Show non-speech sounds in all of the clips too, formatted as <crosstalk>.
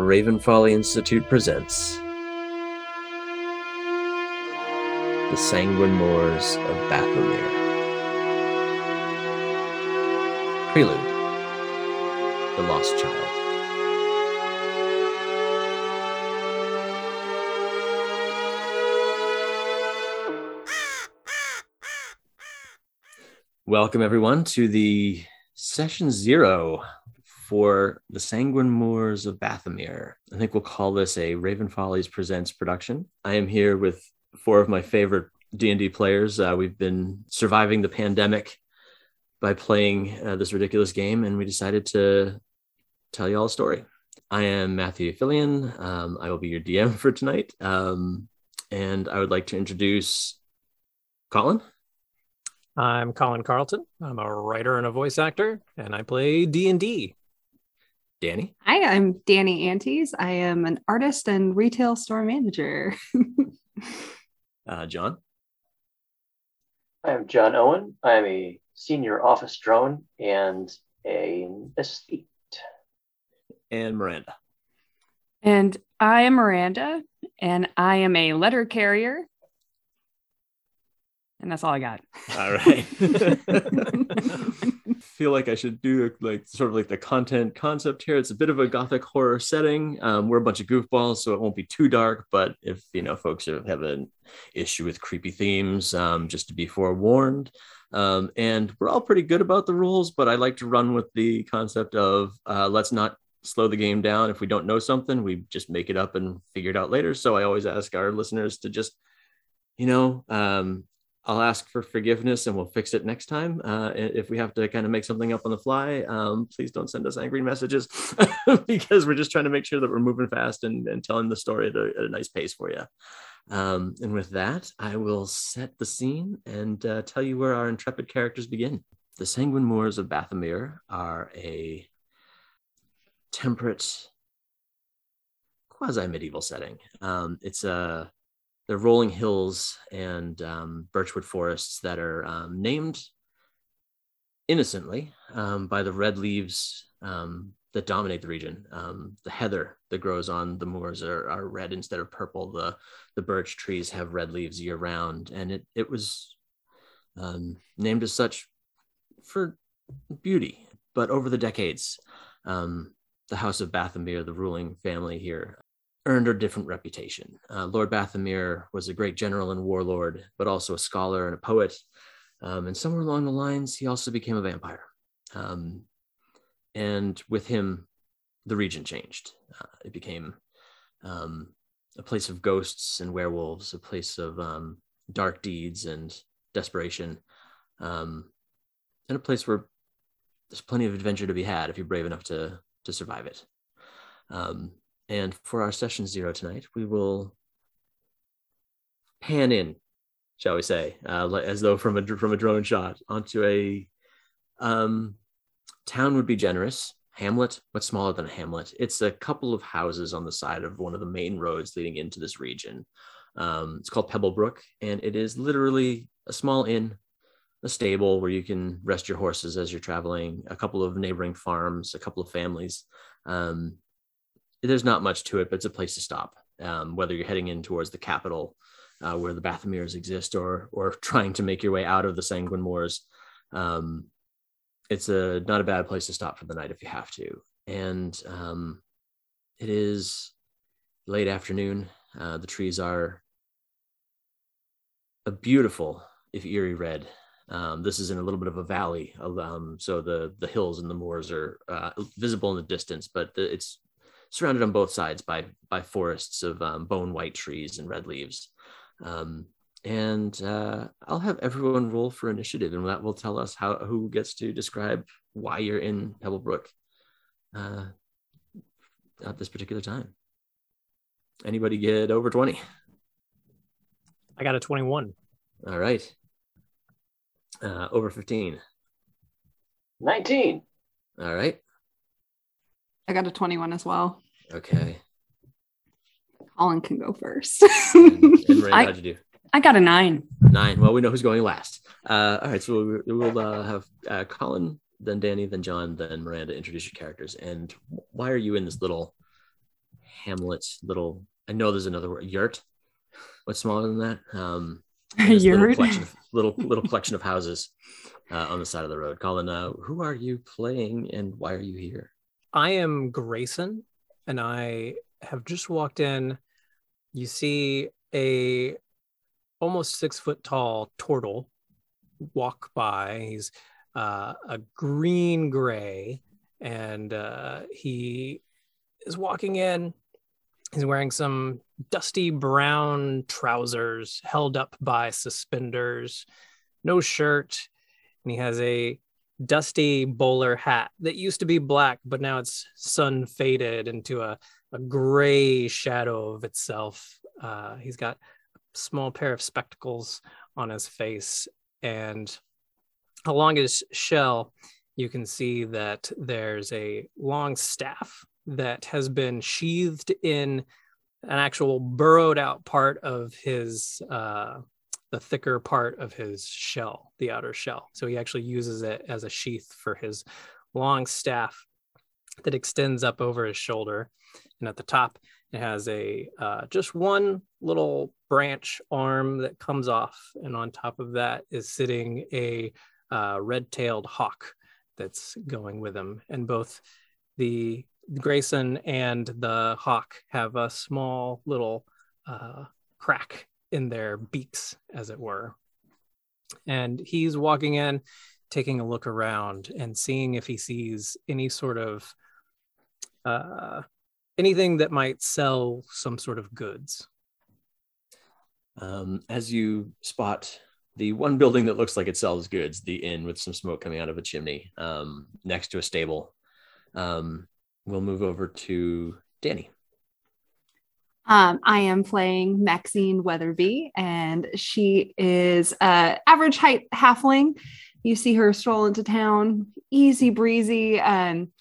the Ravenfolly Institute presents The Sanguine Moors of Bathomir. Prelude The Lost Child. Welcome, everyone, to the session zero for the Sanguine Moors of Bathomir. I think we'll call this a Raven Follies Presents production. I am here with four of my favorite D&D players. Uh, we've been surviving the pandemic by playing uh, this ridiculous game, and we decided to tell you all a story. I am Matthew Phillion. Um, I will be your DM for tonight. Um, and I would like to introduce Colin. I'm Colin Carlton. I'm a writer and a voice actor, and I play D&D. Danny. Hi, I'm Danny Antes. I am an artist and retail store manager. uh, John. I'm John Owen. I'm a senior office drone and an aesthete. And Miranda. And I am Miranda, and I am a letter carrier. And that's all I got. All right. <laughs> feel like I should do like sort of like the content concept here. It's a bit of a gothic horror setting. Um, we're a bunch of goofballs, so it won't be too dark. But if you know folks have an issue with creepy themes, um, just to be forewarned. Um, and we're all pretty good about the rules, but I like to run with the concept of uh, let's not slow the game down. If we don't know something, we just make it up and figure it out later. So I always ask our listeners to just, you know, um, I'll ask for forgiveness and we'll fix it next time. Uh, if we have to kind of make something up on the fly, um, please don't send us angry messages <laughs> because we're just trying to make sure that we're moving fast and, and telling the story at a, at a nice pace for you. Um, and with that, I will set the scene and uh, tell you where our intrepid characters begin. The Sanguine Moors of Bathomir are a temperate, quasi medieval setting. Um, it's a the rolling hills and um, birchwood forests that are um, named innocently um, by the red leaves um, that dominate the region. Um, the heather that grows on the moors are, are, red instead of purple. The, the birch trees have red leaves year round. And it, it was um, named as such for beauty. But over the decades, the House of Bathomir, the ruling family here, earned a different reputation. Uh, Lord Bathomir was a great general and warlord, but also a scholar and a poet. Um, and somewhere along the lines, he also became a vampire. Um, and with him, the region changed. Uh, it became um, a place of ghosts and werewolves, a place of um, dark deeds and desperation, um, and a place where there's plenty of adventure to be had if you're brave enough to to survive it. Um, and for our session zero tonight, we will pan in, shall we say, uh, as though from a from a drone shot onto a um, town would be generous. Hamlet, but smaller than a hamlet. It's a couple of houses on the side of one of the main roads leading into this region. Um, it's called Pebblebrook, and it is literally a small inn, a stable where you can rest your horses as you're traveling, a couple of neighboring farms, a couple of families. Um, there's not much to it, but it's a place to stop. Um, whether you're heading in towards the capital, uh, where the Bathomirs exist, or or <laughs> trying to make your way out of the Sanguine Moors, um, it's a not a bad place to stop for the night if you have to. And um, it is late afternoon. Uh, the trees are a beautiful, if eerie red. Um, this is in a little bit of a valley, um, so the the hills and the moors are uh, visible in the distance, but the, it's surrounded on both sides by by forests of um, bone white trees and red leaves. Um, and uh, I'll have everyone roll for initiative, and that will tell us how who gets to describe why you're in Pebblebrook uh, at this particular time. Anybody get over twenty? I got a twenty-one. All right. Uh, over fifteen. Nineteen. All right. I got a 21 as well. Okay. Colin can go first. and, and <laughs> Ray, I- how'd you do? I got a nine. Nine. Well, we know who's going last. Uh, all right, so we'll, we'll uh, have uh, Colin, then Danny, then John, then Miranda introduce your characters. And why are you in this little hamlet, little. I know there's another word, yurt. What's smaller than that? Um, this little Yurt. collection of, <laughs> little little collection of houses uh, on the side of the road. Colin, uh, who are you playing, and why are you here? I am Grayson, and I have just walked in. You see a almost six foot tall turtle walk by. He's uh, a green gray, and uh, he is walking in. He's wearing some dusty brown trousers held up by suspenders, no shirt, and he has a dusty bowler hat that used to be black, but now it's sun faded into a, a gray shadow of itself. Uh, he's got a small pair of spectacles on his face, and along his shell, you can see that there's a long staff that has been sheathed in an actual burrowed out part of his uh, the thicker part of his shell, the outer shell. So he actually uses it as a sheath for his long staff that extends up over his shoulder. And at the top, it has a uh, just one little branch arm that comes off. And on top of that is sitting a uh, red tailed hawk that's going with him. And both the Grayson and the hawk have a small little uh, crack in their beaks, as it were. And he's walking in, taking a look around and seeing if he sees any sort of uh, anything that might sell some sort of goods. Um, as you spot the one building that looks like it sells goods, the inn with some smoke coming out of a chimney um, next to a stable, um, we'll move over to Danny. Um, I am playing Maxine Weatherbee, and she is a average height halfling. You see her stroll into town, easy breezy. Um,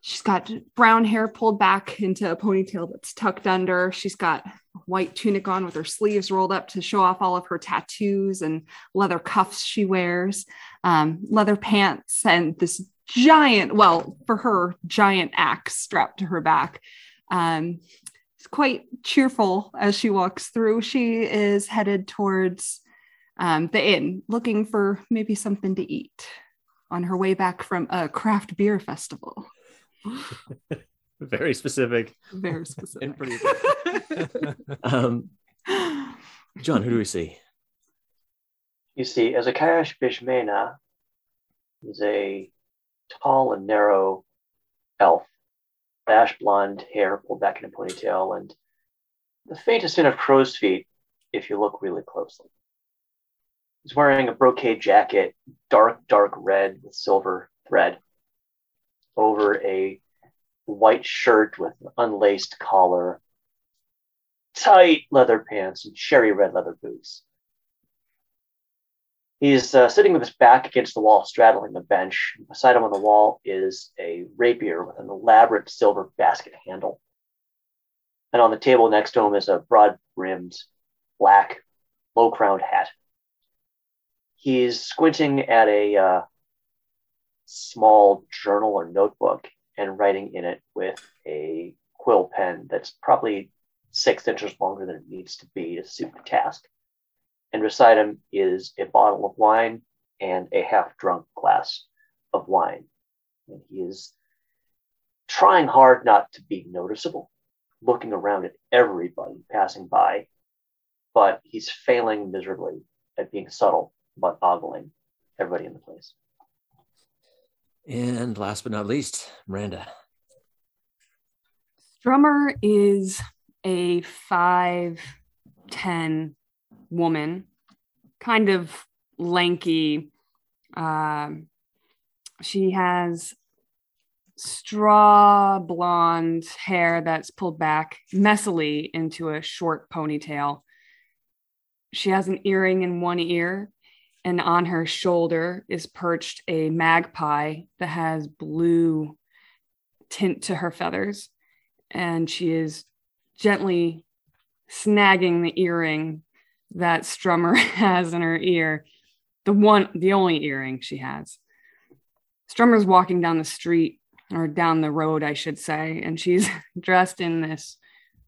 she's got brown hair pulled back into a ponytail that's tucked under. She's got white tunic on with her sleeves rolled up to show off all of her tattoos and leather cuffs she wears, um, leather pants, and this giant, well, for her, giant axe strapped to her back. Um, quite cheerful as she walks through. She is headed towards um, the inn, looking for maybe something to eat on her way back from a craft beer festival. <laughs> Very specific. Very <laughs> specific. And pretty <laughs> Um, John, who do we see? You see, Ezechiáš Bezejmena is a tall and narrow elf, ash blonde hair pulled back in a ponytail, and the faintest hint of crow's feet if you look really closely. He's wearing a brocade jacket, dark, dark red with silver thread, over a white shirt with an unlaced collar, tight leather pants, and cherry red leather boots. He's uh, sitting with his back against the wall, straddling the bench. Beside him on the wall is a rapier with an elaborate silver basket handle. And on the table next to him is a broad brimmed black, low crowned hat. He's squinting at a uh, small journal or notebook and writing in it with a quill pen that's probably six inches longer than it needs to be to suit the task and beside him is a bottle of wine and a half drunk glass of wine. And he is trying hard not to be noticeable, looking around at everybody passing by, but he's failing miserably at being subtle about ogling everybody in the place. And last but not least, Miranda. Strummer is a five ten woman, kind of lanky. Um, she has straw blonde hair that's pulled back messily into a short ponytail. She has an earring in one ear, and on her shoulder is perched a magpie that has blue tint to her feathers. And she is gently snagging the earring that Strummer <laughs> has in her ear, the one, the only earring she has. Strummer's walking down the street or down the road, I should say. And she's <laughs> dressed in this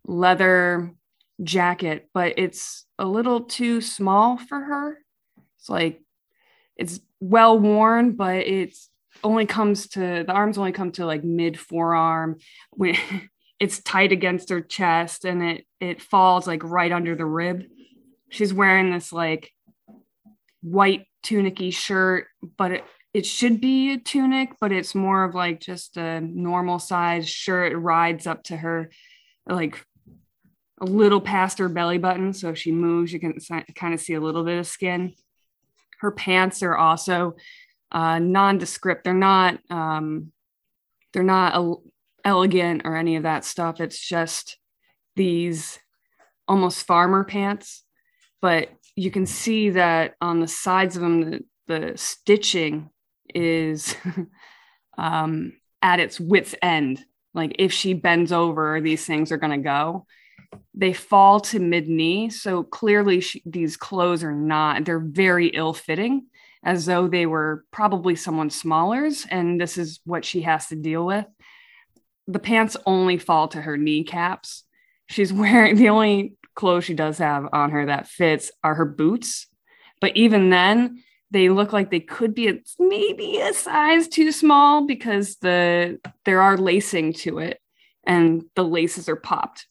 leather jacket, but it's a little too small for her. It's like it's well worn, but it's only comes to the arms only come to like mid forearm when <laughs> it's tight against her chest and it it falls like right under the rib. She's wearing this like white tunicky shirt, but it, it should be a tunic, but it's more of like just a normal size shirt. It rides up to her like a little past her belly button. So if she moves, you can kind of see a little bit of skin. Her pants are also uh, nondescript. They're not um, they're not elegant or any of that stuff. It's just these almost farmer pants, but you can see that on the sides of them, the, the stitching is <laughs> um, at its wit's end. Like if she bends over, these things are going to go. They fall to mid knee. So clearly, she, these clothes are not, they're very ill fitting, as though they were probably someone smaller's. And this is what she has to deal with. The pants only fall to her kneecaps. She's <laughs> wearing the only clothes she does have on her that fits are her boots. But even then, they look like they could be a, maybe a size too small because the there are lacing to it and the laces are popped.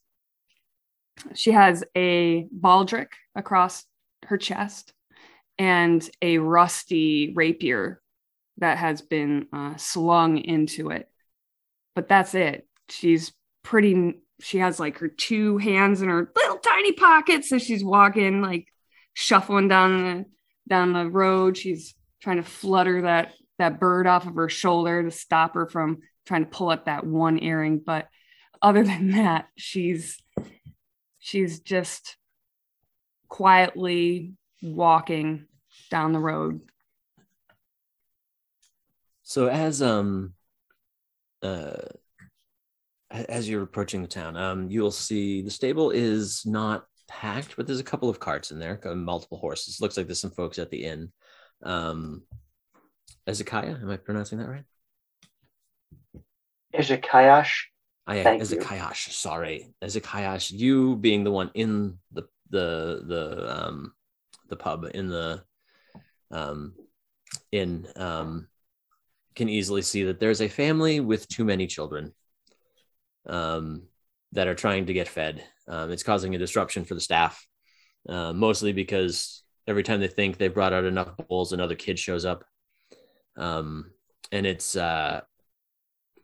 She has a baldric across her chest and a rusty rapier that has been uh, slung into it. But that's it. She's pretty she has like her two hands in her little tiny pockets so she's walking like shuffling down the down the road. She's trying to flutter that that bird off of her shoulder to stop her from trying to pull up that one earring. But other <laughs> than that she's she's just quietly walking down the road. So as um uh as you're approaching the town, um, you'll see the stable is not packed, but there's a couple of carts in there, multiple horses. Looks like there's some folks at the inn. Um, Ezekiah, am I pronouncing that right? Ezechiáš. I am Ezechiáš. Sorry, Ezechiáš. You being the one in the the the um the pub in the um in um can easily see that there's a family with too many children um, that are trying to get fed. Um, it's causing a disruption for the staff, uh, mostly because every time they think they've brought out enough bowls, another kid shows up. Um, and it's uh,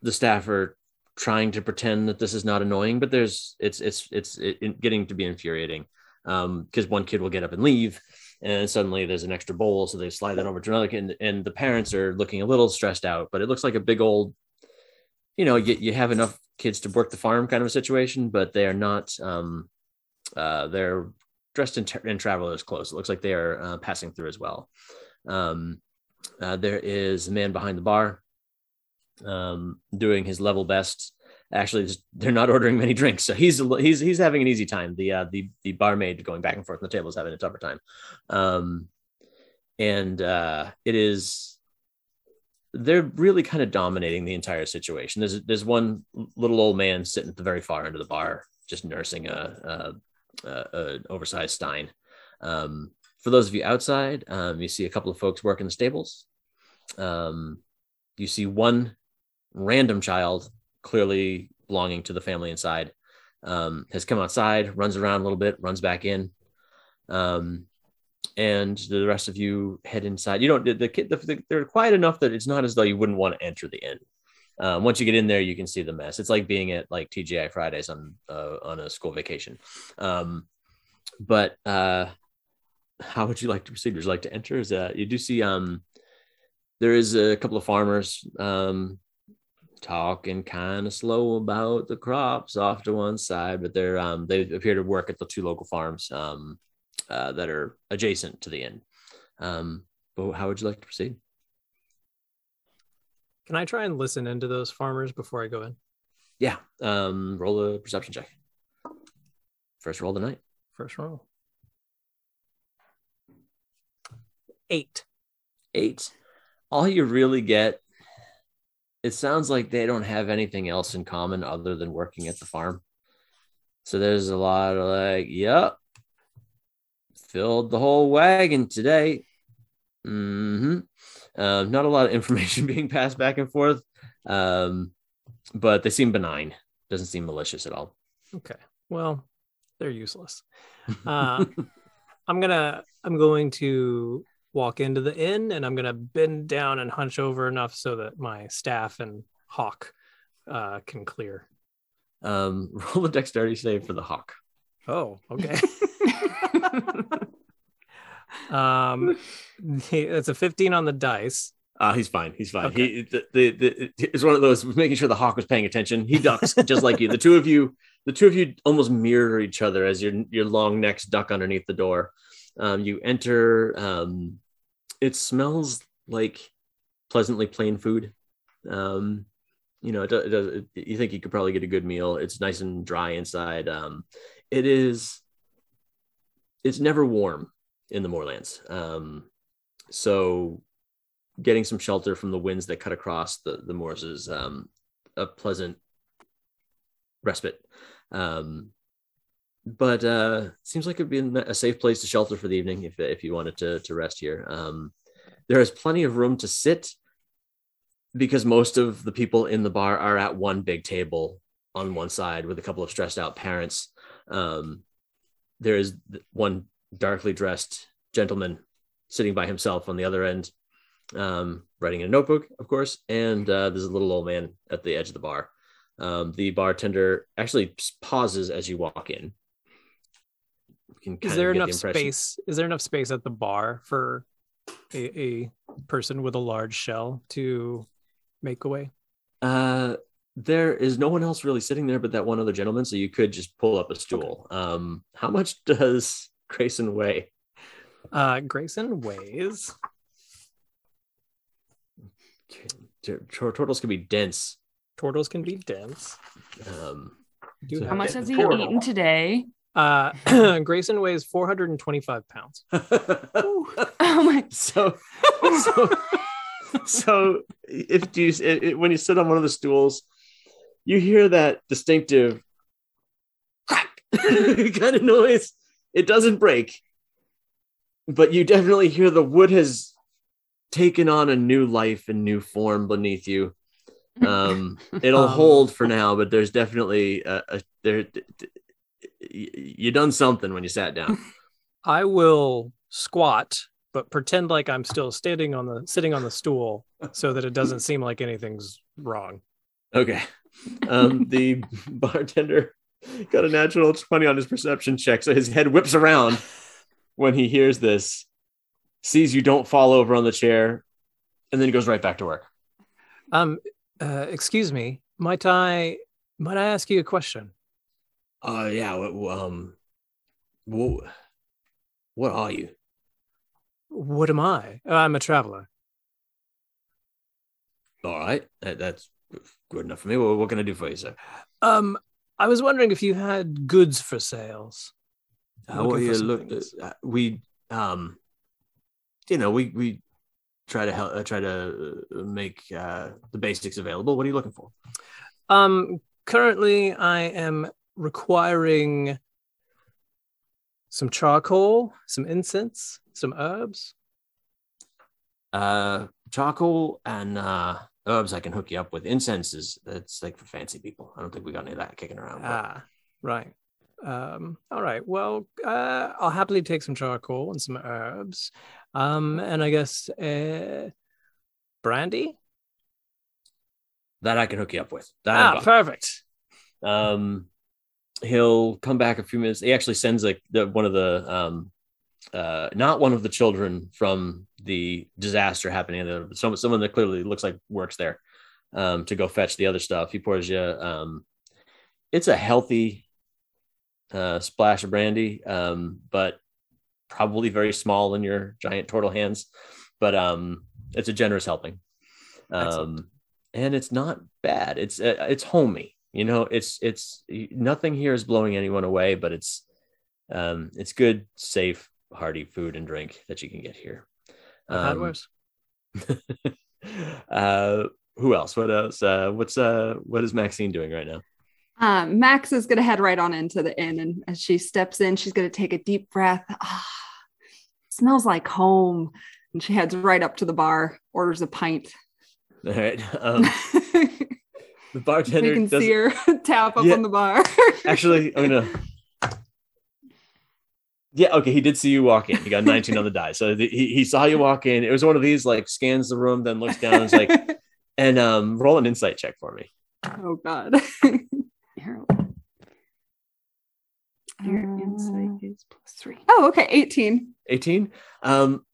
the staff are trying to pretend that this is not annoying, but there's it's it's it's it, getting to be infuriating because um, one kid will get up and leave, and suddenly there's an extra bowl, so they slide that over to another kid, and, and the parents are looking a little stressed out. But it looks like a big old, you know, you, you have enough kids to work the farm kind of a situation, but they are not. Um, uh, they're dressed in, in traveler's clothes. It looks like they are uh, passing through as well. Um, uh, there is a man behind the bar um, doing his level best. Actually, they're not ordering many drinks, so he's he's he's having an easy time. The uh, the the barmaid going back and forth on the table is having a tougher time, um, and uh, it is they're really kind of dominating the entire situation. There's there's one little old man sitting at the very far end of the bar, just nursing a, a, a, oversized stein. Um, for those of you outside, um, you see a couple of folks working the stables. Um, you see one random child, clearly belonging to the family inside, um, has come outside, runs around a little bit, runs back in. Um, and the rest of you head inside. You don't the, the kid the, they're quiet enough that it's not as though you wouldn't want to enter the inn. Um, once you get in there, you can see the mess. It's like being at like TGI Fridays on uh, on a school vacation. Um, but uh, how would you like to proceed? Would you like to enter? Is that you do see um, there is a couple of farmers um, talking kind of slow about the crops off to one side, but they're um, they appear to work at the two local farms. Um, uh, that are adjacent to the inn. Um, but how would you like to proceed? Can I try and listen into those farmers before I go in? Yeah. Um, roll a perception check. First roll tonight. First roll. Eight. Eight. All you really get it sounds like they don't have anything else in common other than working at the farm. So there's a lot of like, yep, filled the whole wagon today. hmm Um, not a lot of information <laughs> being passed back and forth, um, but they seem benign. Doesn't seem malicious at all. Okay. Well, they're useless. <laughs> Uh, I'm gonna I'm going to walk into the inn and I'm gonna bend down and hunch over enough so that my staff and hawk uh, can clear. um, <laughs> roll a dexterity save for the hawk. Oh, okay. <laughs> um, it's a 15 on the dice. Uh, he's fine. He's fine. Okay. He the, the, the it's one of those making sure the hawk was paying attention. He ducks just like you. The two of you, the two of you almost mirror each other as your your long necks duck underneath the door. Um, you enter. Um, it smells like pleasantly plain food. Um, you know, it, does- it does. It, you think you could probably get a good meal. It's nice and dry inside. Um, it is. It's never warm in the moorlands. Um, so getting some shelter from the winds that cut across the, the moors is um, a pleasant respite. Um, but uh, seems like it'd be a safe place to shelter for the evening if, if you wanted to, to rest here. Um, there is plenty of room to sit because most of the people in the bar are at one big table on one side with a couple of stressed out parents. Um, there is one darkly dressed gentleman sitting by himself on the other end um, writing in a notebook, of course, and uh, there's a little old man at the edge of the bar. Um, the bartender actually pauses as you walk in. You can Is there enough the space? Is there enough space at the bar for a, a person with a large shell to make away? Uh, there is no one else really sitting there but that one other gentleman, so you could just pull up a stool. Um, how much <laughs> does Grayson weigh? Uh, Grayson weighs. Tur- tur- Turtles can be dense. Turtles can be dense. Um, So How much has he Portal. eaten today? Uh, <clears throat> Grayson weighs 425 pounds. <laughs> <laughs> Oh my! so so so if you it, it- when you sit on one of the stools you hear that distinctive crack <laughs> kind of noise it doesn't break but you definitely hear the wood has taken on a new life and new form beneath you um it'll <laughs> Um, hold for now but there's definitely a, a there you done something when you sat down <laughs> I will squat, but pretend like I'm still standing on the sitting on the stool so that it doesn't seem like anything's wrong. Okay. Um, <laughs> the bartender got a natural 20 on his perception check. So his head whips around when he hears this, sees you don't fall over on the chair, and then he goes right back to work. Um, uh, excuse me, might I might I ask you a question? Uh, yeah. Um, what, what are you? What am I? I'm a traveler. All right. That, that's good enough for me. What, what can I do for you, sir? Um, I was wondering if you had goods for sales. Uh, well, for look, uh, we, um, you know, we, we try to help, uh, try to uh, make uh, the basics available. What are you looking for? Um, currently, I am requiring some charcoal, some incense, some herbs. uh charcoal and uh herbs i can hook you up with incense is that's like for fancy people i don't think we got any of that kicking around but- Ah, right. Um, all right. Well, uh, I'll happily take some charcoal and some herbs. Um, and I guess uh, brandy. that i can hook you up with that Ah, perfect. um he'll come back a few minutes he actually sends like the one of the um uh not one of the children from the disaster happening. The some, someone that clearly looks like works there um to go fetch the other stuff. He pours you um it's a healthy uh splash of brandy um but probably very small in your giant turtle hands but um it's a generous helping. Um and it's not bad. It's uh, it's homey you know it's it's nothing here is blowing anyone away but it's um it's good safe hearty food and drink that you can get here I've had Um, worse. <laughs> uh who else? What else? Uh, what's uh, what is Maxine doing right now? Um, Max is gonna head right on into the inn, and as she steps in, she's gonna take a deep breath. Ah, smells like home. And she heads right up to the bar, orders a pint. All right. <laughs> Um, the bartender you can doesn't- see her <laughs> tap up Yeah. on the bar. Actually, I'm gonna. Yeah, okay. He did see you walk in. He got 19 on the die, so the, he he saw you walk in. It was one of these like scans the room, then looks down, and is like, <laughs> and um, roll an insight check for me. oh god. <laughs> Your, your insight is plus three. oh, okay, 18. 18. Um,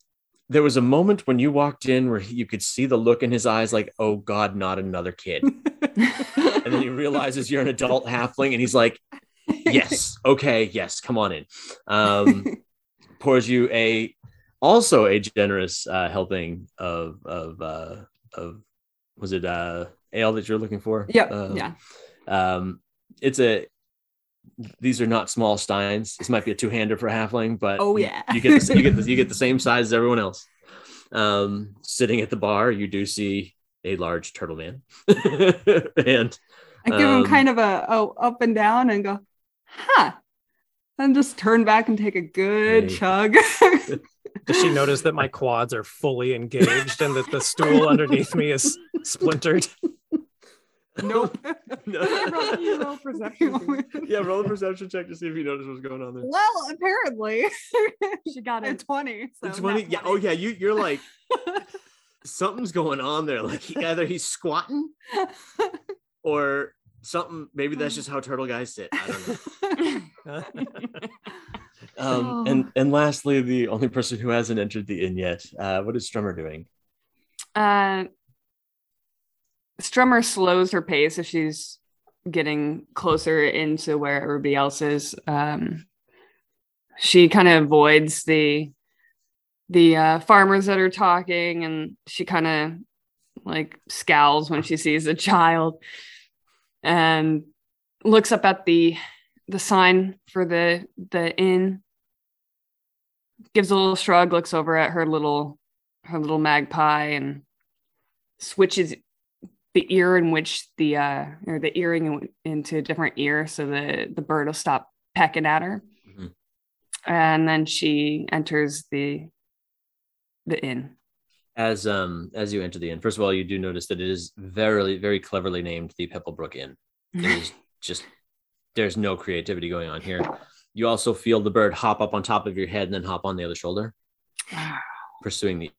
there was a moment when you walked in where he- you could see the look in his eyes, like, "Oh God, not another kid." <laughs> and then he realizes you're an adult halfling, and he's like, yes. Okay. Yes. Come on in. Um <laughs> pours you a also a generous uh helping of of uh of was it uh ale that you're looking for? Yep. Um, yeah. um it's a these are not small steins. This might be a two-hander for a halfling but Oh, yeah. you, get the, you get the, you get <laughs> the same size as everyone else. Um sitting at the bar you do see a large turtle man. <laughs> And I give him Um, kind of a, a up and down and go, huh. And just turn back and take a good Hey. chug. <laughs> <laughs> Does she notice that my quads are fully engaged and that the stool <laughs> underneath me is splintered? nope. No. roll perception. yeah, roll a perception check to see if you notice what's going on there. well, apparently. She got a it. 20. So The 20, yeah, oh yeah, you you're like something's going on there. Like either he's squatting or something. Maybe that's just how turtle guys sit. I don't know. <laughs> Um, Oh. and and lastly, the only person who hasn't entered the inn yet. Uh, what is Strummer doing? Uh, Strummer slows her pace as she's getting closer into where everybody else is. Um, she kind of avoids the the uh, farmers that are talking, and she kind of like scowls when she sees a child, and looks up at the the sign for the the inn. Gives a little shrug, looks over at her little her little magpie, and switches the ear in which the uh or the earring in- into a different ear so the the bird will stop pecking at her Mhm. and then she enters the the inn As um as you enter the inn, first of all, you do notice that it is very very cleverly named the Pebblebrook Inn. It is <laughs> just there's no creativity going on here. You also feel the bird hop up on top of your head and then hop on the other shoulder, pursuing the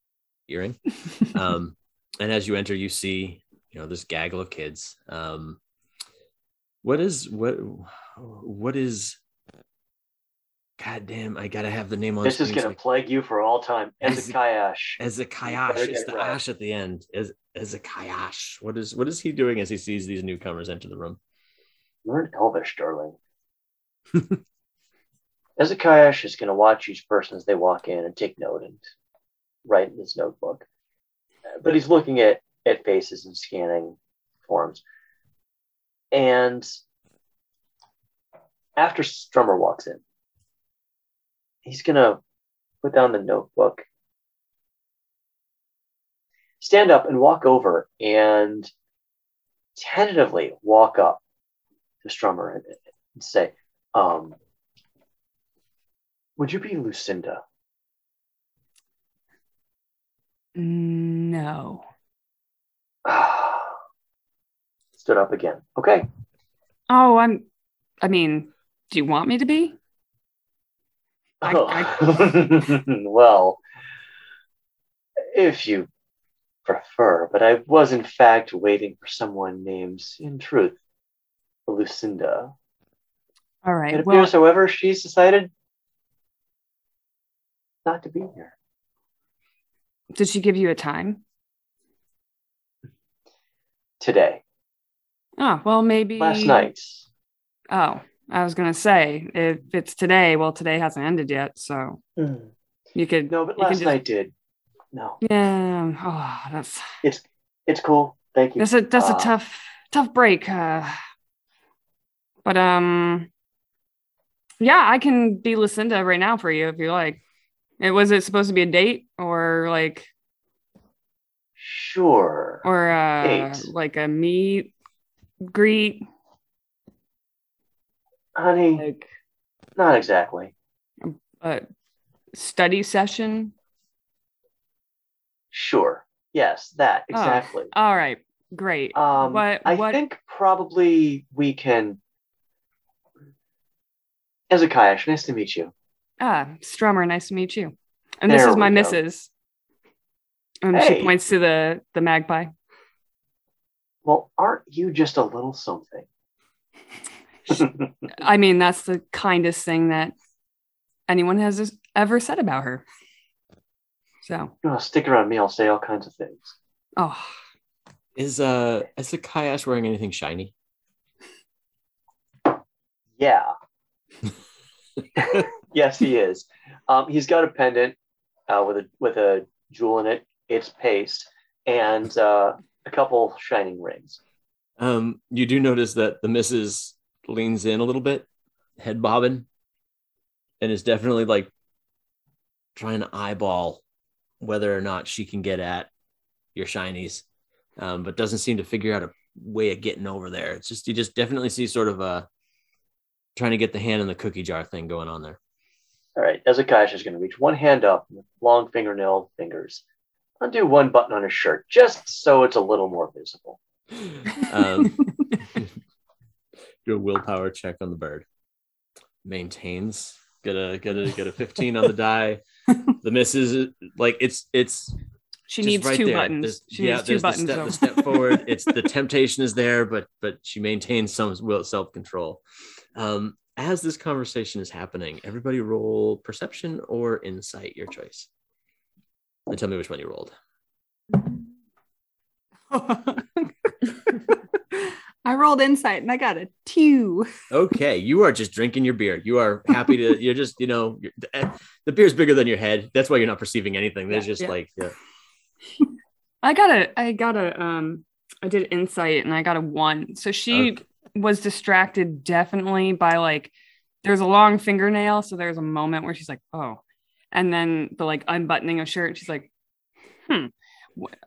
earring. <laughs> Um, and as you enter, you see you know this gaggle of kids. Um, what is what what is? God damn! I gotta have the name on. This is screen so going to plague you for all time. As- Ezekayash. as a It's the right. ash at the end. As. What is what is he doing as he sees these newcomers enter the room? Learn Elvish, darling. <laughs> Ezekayash is to watch each person as they walk in and take note and write in his notebook. But he's looking at, at faces and scanning forms. And after Strummer walks in, he's going to put down the notebook, stand up and walk over and tentatively walk up to Strummer and, and say, um, would you be Lucinda? no <sighs> Stood up again. Okay. oh i'm i mean do you want me to be I- Oh. <laughs> well, if you prefer, but I was in fact waiting for someone named, in truth, Lucinda. All right. It right well appears, however, she's decided not to be here. did she give you a time Today, oh well maybe last night. oh i was gonna say if it's today well today hasn't ended yet so you could No, but last just- night did. No, yeah oh that's it's cool. Thank you. That's a that's Uh, a tough tough break. Uh, but um, yeah, I can be Lucinda right now for you if you like. It was it supposed to be a date or like Sure. or uh, Eight. like a meet greet? Honey, Like not exactly. a study session? Sure. Yes, that Oh. exactly. All right, great. Um, what? I what? think probably we can. Ezekiah, nice to meet you. Ah, Strummer, nice to meet you. And this is my go. missus. And Hey. she points to the the magpie. Well, aren't you just a little something? I mean, that's the kindest thing that anyone has ever said about her. So, You know, stick around me, I'll say all kinds of things. oh, Is uh is the Kayash wearing anything shiny? Yeah. <laughs> yes, he is. Um, he's got a pendant uh, with a with a jewel in it. It's paste and uh, a couple shining rings. Um, you do notice that the missus leans in a little bit, head bobbing, and is definitely like trying to eyeball whether or not she can get at your shinies, um, but doesn't seem to figure out a way of getting over there. It's just you just definitely see sort of a trying to get the hand in the cookie jar thing going on there. All right, Ezekiah is going to reach one hand up with long fingernail fingers, undo one button on his shirt, just so it's a little more visible. <laughs> Um, <laughs> do a willpower check on the bird. Maintains. Get a get a get a 15 on the die. <laughs> The misses like it's it's she needs right two there. buttons. There's- She yeah, needs two there's buttons. The step, the step forward. <laughs> It's the temptation is there, but but she maintains some will self control. Um, as this conversation is happening, everybody roll perception or insight, your choice. And tell me which one you rolled. <laughs> I rolled insight and I got a two. Okay, you are just drinking your beer. You are happy to. <laughs> You're just you know you're, the, beer's bigger than your head. That's why you're not perceiving anything. There's Yeah, just yeah. like yeah. <laughs> I got a, I got a, um, I did insight and I got a one. So she Okay. was distracted definitely by like, there's a long fingernail. So there's a moment where she's like, oh, and then the like unbuttoning of shirt. She's like, hmm,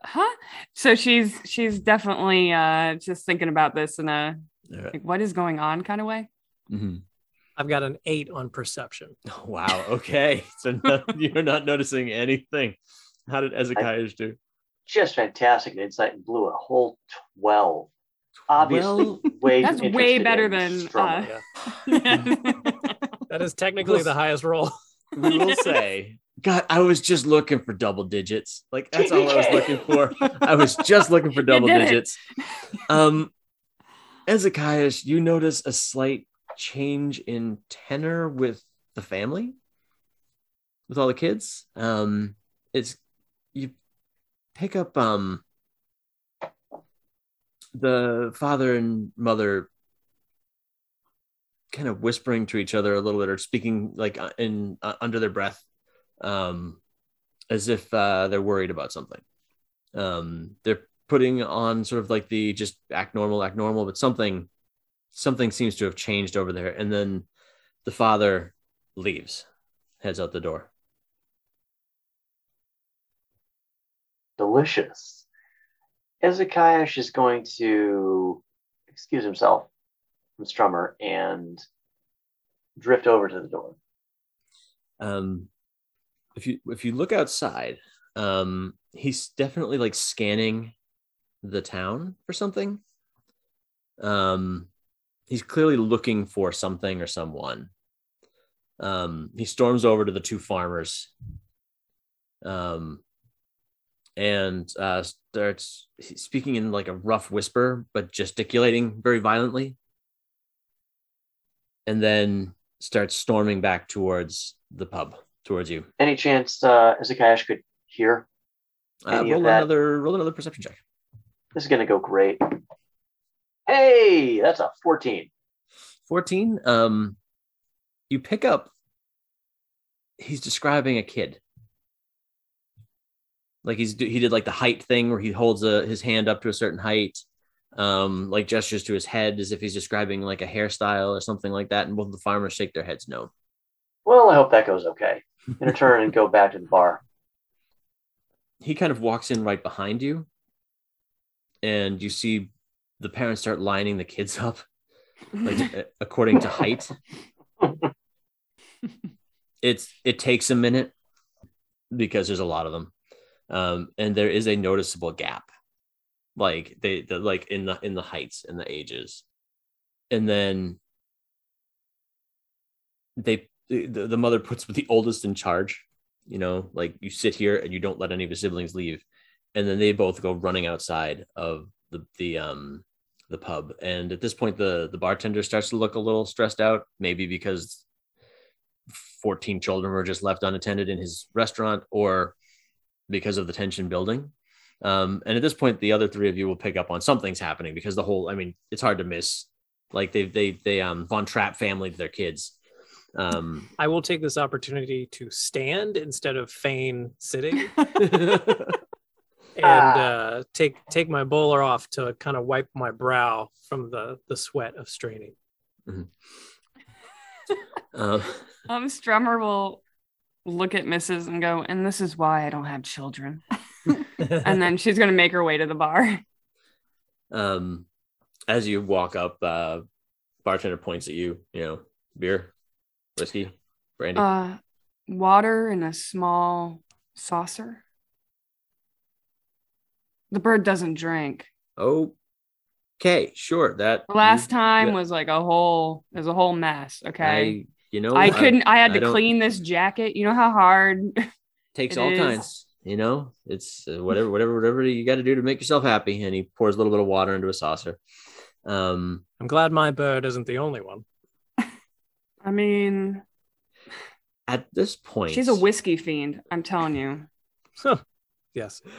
huh? So she's, she's definitely uh, just thinking about this in a, All right. like, what is going on kind of way. Mhm. I've got an eight on perception. <laughs> Wow. Okay. So no, <laughs> you're not noticing anything. How did Ezekiah do? Just fantastic at insight and blew a whole 12. Obviously, Well, <laughs> way that's way better than, Strummer. Yeah. That is technically the highest roll. we will say, God, I was just looking for double digits. Like that's all I was <laughs> looking for. I was just looking for double digits. Um, Ezekiah, you notice a slight change in tenor with the family, with all the kids. Um, it's you pick up um the father and mother kind of whispering to each other a little bit or speaking like uh, in uh, under their breath um as if uh, they're worried about something um they're putting on sort of like the just act normal act normal but something something seems to have changed over there and then the father leaves heads out the door Delicious. Ezekiah is going to excuse himself from Strummer and drift over to the door. um if you if you look outside um he's definitely like scanning the town for something. Um he's clearly looking for something or someone. Um he storms over to the two farmers um and uh starts speaking in like a rough whisper but gesticulating very violently. And then starts storming back towards the pub towards you Any chance uh, could hear? uh, roll another roll another perception check This is going to go great. Hey, that's a 14. 14 um you pick up he's describing a kid like he's he did like the height thing where he holds a, his hand up to a certain height um like gestures to his head as if he's describing like a hairstyle or something like that and both of the farmers shake their heads no Well, I hope that goes okay. I'm going to turn and go back to the bar. he kind of walks in right behind you and you see the parents start lining the kids up like <laughs> according to height. It's it takes a minute because there's a lot of them, um, and there is a noticeable gap, like they the, like in the in the heights and the ages, and then they the, the mother puts the oldest in charge. You know, like you sit here and you don't let any of your siblings leave, and then they both go running outside of the the um the pub. And at this point, the the bartender starts to look a little stressed out, maybe because 14 children were just left unattended in his restaurant or because of the tension building. Um, and at this point, the other three of you will pick up on something's happening because the whole, I mean, it's hard to miss. Like they, they, they, um, Von Trapp family to their kids. Um, I will take this opportunity to stand instead of feign sitting <laughs> <laughs> and uh, take take my bowler off to kind of wipe my brow from the the sweat of straining. <laughs> uh, Um, Strummer will look at Mrs. and go, and this is why I don't have children. and then she's gonna make her way to the bar. um, as you walk up, uh, bartender points at you, you know, beer, whiskey, brandy. Uh, water in a small saucer. The bird doesn't drink. Oh, okay, sure. That The last you- time yeah, was like a whole, it was a whole mess. Okay. I, you know, I couldn't. I had I to clean this jacket. You know how hard. <laughs> takes It all is. kinds. You know, it's uh, whatever, whatever, whatever you got to do to make yourself happy. And he pours a little bit of water into a saucer. Um, I'm glad my bird isn't the only one. I mean, at this point, she's a whiskey fiend. I'm telling you. So yes. <laughs>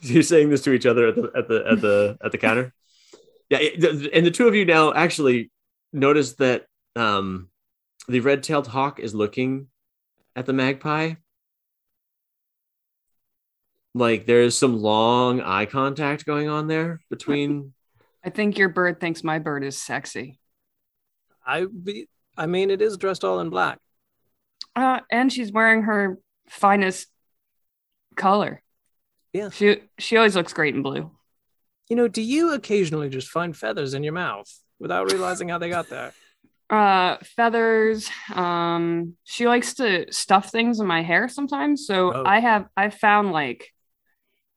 You're saying this to each other at the at the at the <laughs> at the counter. Yeah, and the two of you now actually notice that um, the red-tailed hawk is looking at the magpie. Like there's some long eye contact going on there between. I think your bird thinks my bird is sexy. I be, I mean, it is dressed all in black. Uh, and she's wearing her finest color. Yeah. She she always looks great in blue. You know, do you occasionally just find feathers in your mouth without realizing how they got there? <laughs> <laughs> Uh, feathers. Um, she likes to stuff things in my hair sometimes. So Oh. I have I found like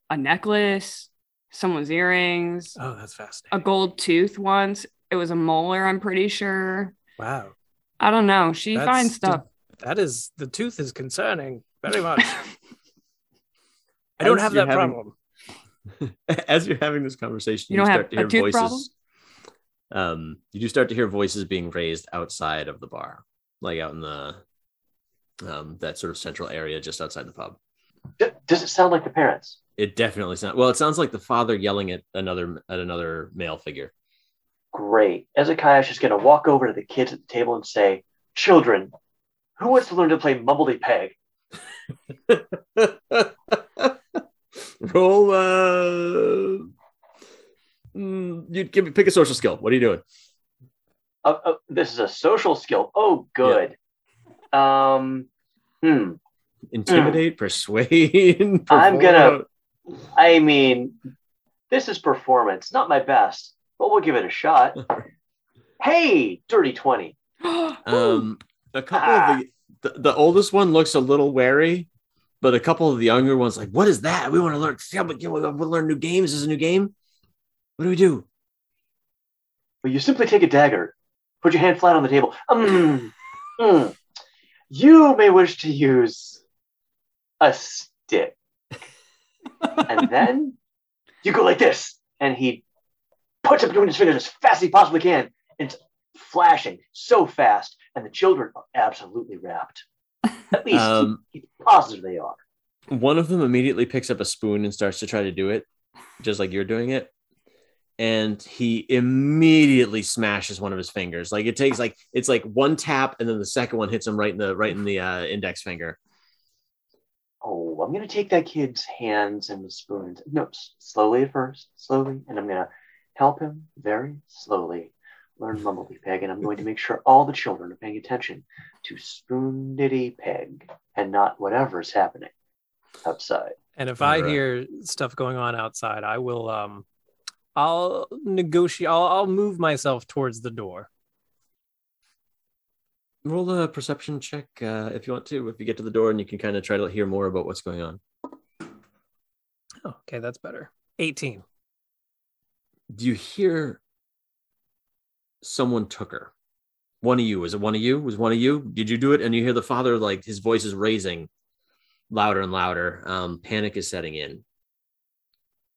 a necklace, someone's earrings, Oh, that's fascinating. a gold tooth once. It was a molar, I'm pretty sure. Wow. I don't know. She That's- finds stuff. That is the tooth is concerning very <laughs> much. I don't As have that having- problem. <laughs> As you're having this conversation, You don't have start to hear a tooth voices. problem? Um, you do start to hear voices being raised outside of the bar, like out in the um that sort of central area just outside the pub. Does it sound like the parents? It definitely sounds well. It sounds like the father yelling at another at another male figure. Great. Ezekiah is just going to walk over to the kids at the table and say, Children, who wants to learn to play Mumbledy Peg? <laughs> Roll. Uh, mm, you give me pick a social skill. What are you doing? Uh, uh, this is a social skill. Oh, good. Um, hmm. Intimidate, persuade. <laughs> I'm gonna- I mean, this is performance, not my best, but we'll give it a shot. <laughs> Hey, dirty 20. <gasps> Um, a couple of the, the the oldest one looks a little wary, but a couple of the younger ones like, "What is that? We want to learn. Yeah, but we want to learn new games. This is a new game. What do we do?" Well, you simply take a dagger, put your hand flat on the table. Um, mm. You may wish to use a stick. <laughs> and then you go like this. And he puts it between his fingers as fast as he possibly can. And it's flashing so fast. And the children are absolutely wrapped. At least Um, he's positive they are. one of them immediately picks up a spoon and starts to try to do it, just like you're doing it. And he immediately smashes one of his fingers. Like it takes like it's like one tap, and then the second one hits him right in the right in the uh, index finger. Oh, I'm going to take that kid's hands and the spoons. No, slowly at first, slowly. And I'm going to help him very slowly learn Mumbledy Peg. And I'm going to make sure all the children are paying attention to Spoon Diddy Peg and not whatever's happening outside. And if I Alright. hear stuff going on outside, I will um I'll negotiate. I'll, I'll move myself towards the door. Roll a perception check uh, if you want to. If you get to the door and you can kind of try to hear more about what's going on. Oh, okay, that's better. 18. Do you hear someone took her? One of you. Was it one of you? Was one of you? Did you do it? And you hear the father, like his voice is raising louder and louder. Um, panic is setting in.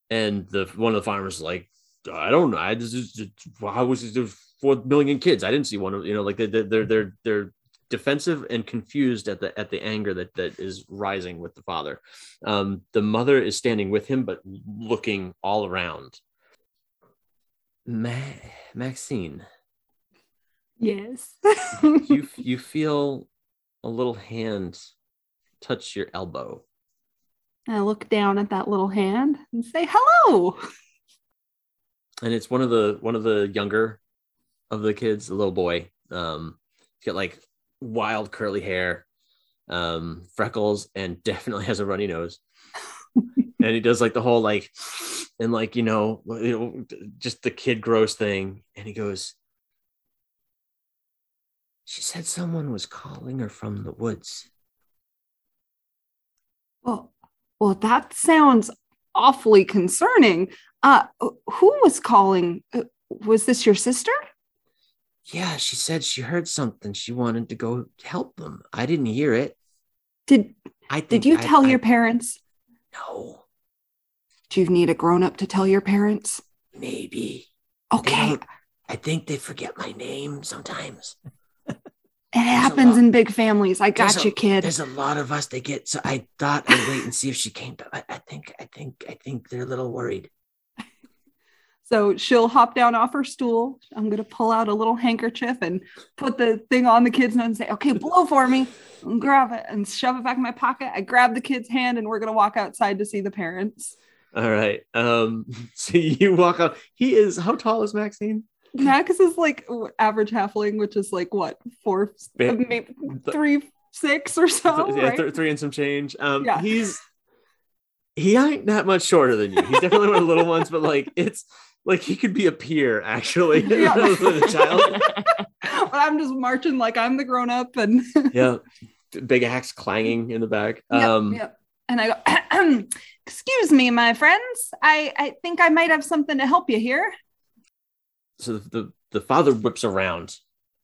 And the one of the farmers is like, I don't know. I just, how was there four million kids? I didn't see one of you know, like they're they're they're they're defensive and confused at the at the anger that that is rising with the father. Um, the mother is standing with him, but looking all around. Ma- Maxine, Yes. you <laughs> you feel a little hand touch your elbow. I look down at that little hand and say hello. and it's one of the one of the younger of the kids, the little boy. Um, he's got like wild curly hair, um, freckles, and <laughs> definitely has a runny nose. And he does like the whole like, and like you know, you know, just the kid gross thing. And he goes, "She said someone was calling her from the woods." Well, well, that sounds awfully concerning. Uh, who was calling? Uh, Was this your sister? Yeah, she said she heard something. She wanted to go help them. I didn't hear it. Did I think Did you tell I- your parents? No, Do you need a grown up to tell your parents? maybe. Okay, I think they forget my name sometimes. it happens in big families. I There's got a- you, kid. There's a lot of us that get so I thought I'd wait and see if she came, but I, I think I think I think they're a little worried. So she'll hop down off her stool. I'm gonna pull out a little handkerchief and put the thing on the kid's nose and say, "Okay, blow for me." And grab it and shove it back in my pocket. I grab the kid's hand and we're gonna walk outside to see the parents. All right. Um <laughs> so you walk out. He is how tall is Maxine? Max is like average halfling, which is like what four, Ba- maybe three, six or so. Yeah, right? th- three and some change. Um Yeah. he's he ain't that much shorter than you. He's definitely one of the little ones, but like it's like he could be a peer actually <laughs> <laughs> Yeah. a child. <laughs> but I'm just marching like I'm the grown up and Yeah. Big axe clanging in the back. Yep, Um yep. And I go, <clears throat> excuse me, my friends. I, I think I might have something to help you here. so the, the the father whips around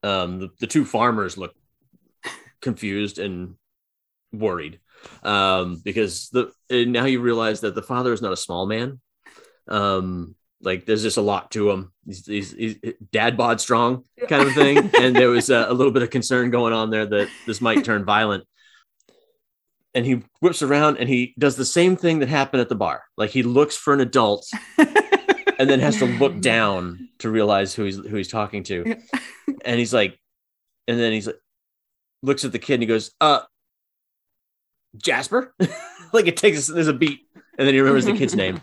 um the, the two farmers look confused and worried um because the and now you realize that the father is not a small man um like there's just a lot to him. He's, he's, he's dad bod strong kind of thing. <laughs> And there was a, a little bit of concern going on there that this might turn violent. And he whips around and he does the same thing that happened at the bar. Like he looks for an adult <laughs> and then has to look down to realize who he's who he's talking to. <laughs> And he's like, and then he's like, looks at the kid and he goes, "Uh, Jasper." like it takes there's a beat, and then he remembers the kid's name.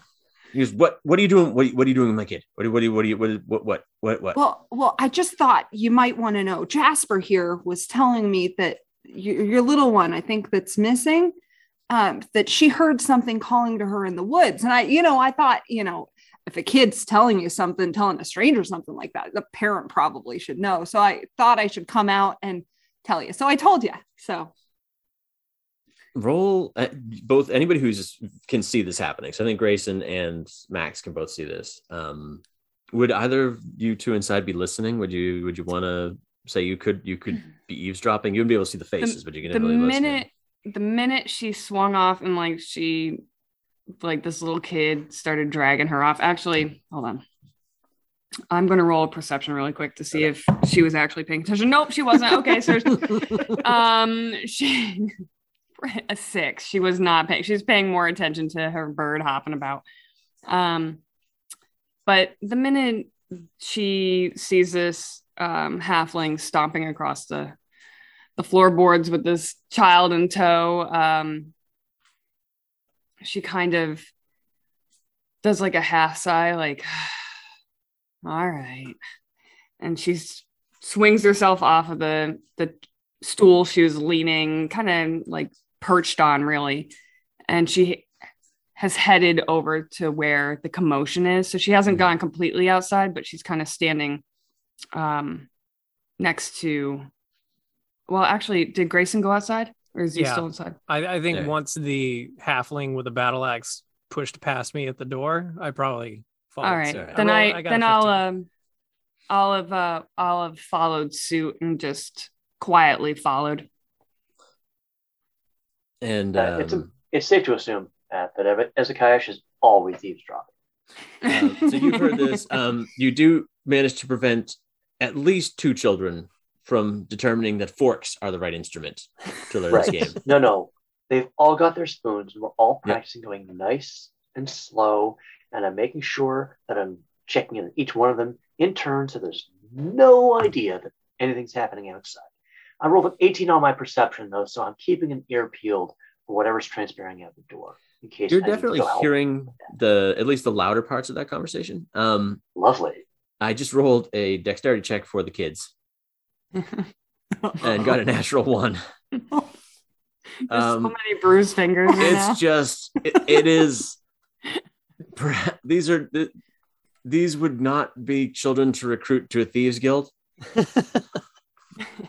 He goes, "What? What are you doing? What, what are you doing with my kid? What? do- What? you- What? you- What? What? What? What? What?" well, well, I just thought you might want to know. Jasper here was telling me that your, your little one, I think that's missing, um, that she heard something calling to her in the woods. And I, you know, I thought, you know, if a kid's telling you something, telling a stranger something like that, the parent probably should know. So I thought I should come out and tell you. So I told you. So Roll uh, both. Anybody who's can see this happening. So I think Grayson and Max can both see this. Um, would either of you two inside be listening? Would you? Would you want to say you could? You could be eavesdropping. You wouldn't be able to see the faces, but you can the listen. minute the minute she swung off and like she like this little kid started dragging her off actually hold on i'm going to roll a perception really quick to see if she was actually paying attention nope she wasn't okay so <laughs> um she <laughs> a six she was not paying She's paying more attention to her bird hopping about um but the minute she sees this um halfling stomping across the the floorboards with this child in tow. Um, she kind of does like a half sigh, like, <sighs> all right. And she swings herself off of the, the stool she was leaning, kind of like perched on, really. And she has headed over to where the commotion is. So she hasn't Mhm. gone completely outside, but she's kind of standing um next to well, actually, did Grayson go outside or is he Yeah. still inside? I, I think Yeah. once the halfling with the battle axe pushed past me at the door, I probably followed. All right. suit. Then rolled- I, got a then I'll 15. um I'll have uh I'll have followed suit and just quietly followed. And Uh, it's a- um, It's safe to assume uh, that Ev- Ezekiah is always eavesdropping. <laughs> um, so you've heard this. Um, you do manage to prevent at least two children from determining that forks are the right instrument to learn Right. this game. No, no. They've all got their spoons. and We're all Yep. practicing going nice and slow. And I'm making sure that I'm checking in each one of them in turn so there's no idea that anything's happening outside. I rolled an 18 on my perception, though, so I'm keeping an ear peeled for whatever's transpiring out the door in case You're I definitely hearing the at least the louder parts of that conversation. Um, Lovely. I just rolled a dexterity check for the kids <laughs> and got a natural one. There's Um, so many bruised fingers right now. it's just it, it is <laughs> these are these would not be children to recruit to a thieves guild <laughs>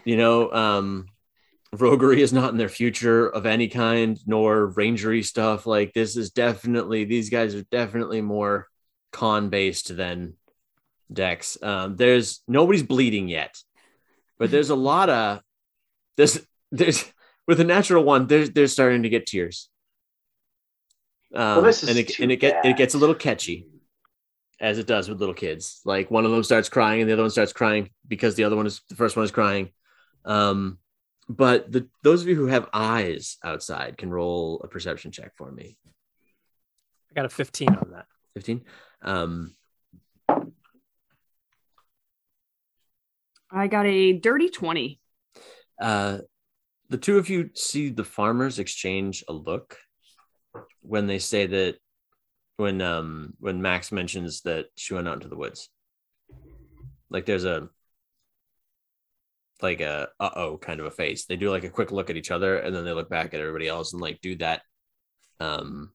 you know um roguery is not in their future of any kind nor rangery stuff. Like this is definitely these guys are definitely more con based than dex. Um there's nobody's bleeding yet but there's a lot of there's there's with a natural one there's they're starting to get tears. Um, well, this is and it, and it, get, it gets a little catchy as it does with little kids. Like one of them starts crying and the other one starts crying because the other one is the first one is crying. Um, but the those of you who have eyes outside can roll a perception check for me. I got a 15 on that. 15. Um, I got a dirty 20. uh, the two of you see the farmers exchange a look when they say that when um when Max mentions that she went out into the woods. Like there's a like a uh oh kind of a face. They do like a quick look at each other and then they look back at everybody else and like do that. Um,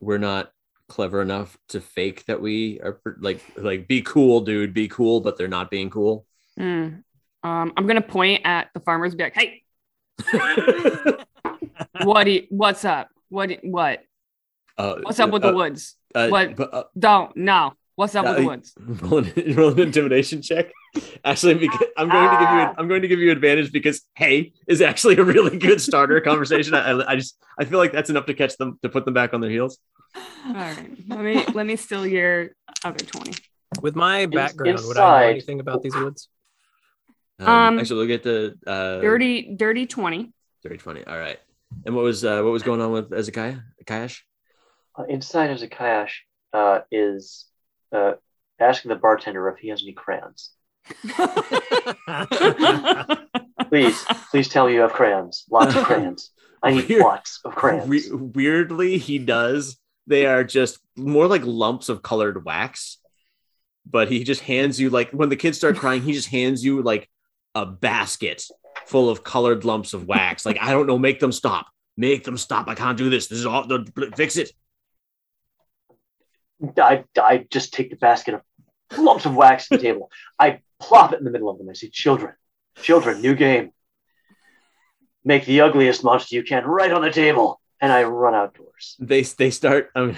we're not clever enough to fake that we are like like be cool, dude, be cool, but they're not being cool. Mm. Um, I'm gonna point at the farmers be like, hey, <laughs> what do you, what's up? What what? Uh, What's up with the uh, woods? uh, What? but, uh, Don't no. What's up with the Uh, woods? <laughs> roll an, roll an intimidation check. Actually, because I'm going to give you I'm going to give you advantage because hey is actually a really good starter conversation. I, I- I just I feel like that's enough to catch them to put them back on their heels. All right. Let me let me steal your other 20. With my background, would I know anything about these woods? Um, Um, actually, we'll get the uh, Dirty, dirty 20. dirty twenty. All right. And what was uh, what was going on with Ezekiah? Kayash? Uh, inside of Zakayash uh, is uh, asking the bartender if he has any crayons. <laughs> Please, please tell me you have crayons. Lots of crayons. I need Weird. lots of crayons. We- weirdly, he does. They are just more like lumps of colored wax. But he just hands you like when the kids start crying, he just hands you like a basket full of colored lumps of wax. Like I don't know, make them stop. Make them stop. I can't do this. This is all. Fix it. I, I just take the basket of lumps of wax to the table. I plop it in the middle of them. I say, children, children, new game. Make the ugliest monster you can right on the table. And I run outdoors. They they start. Um,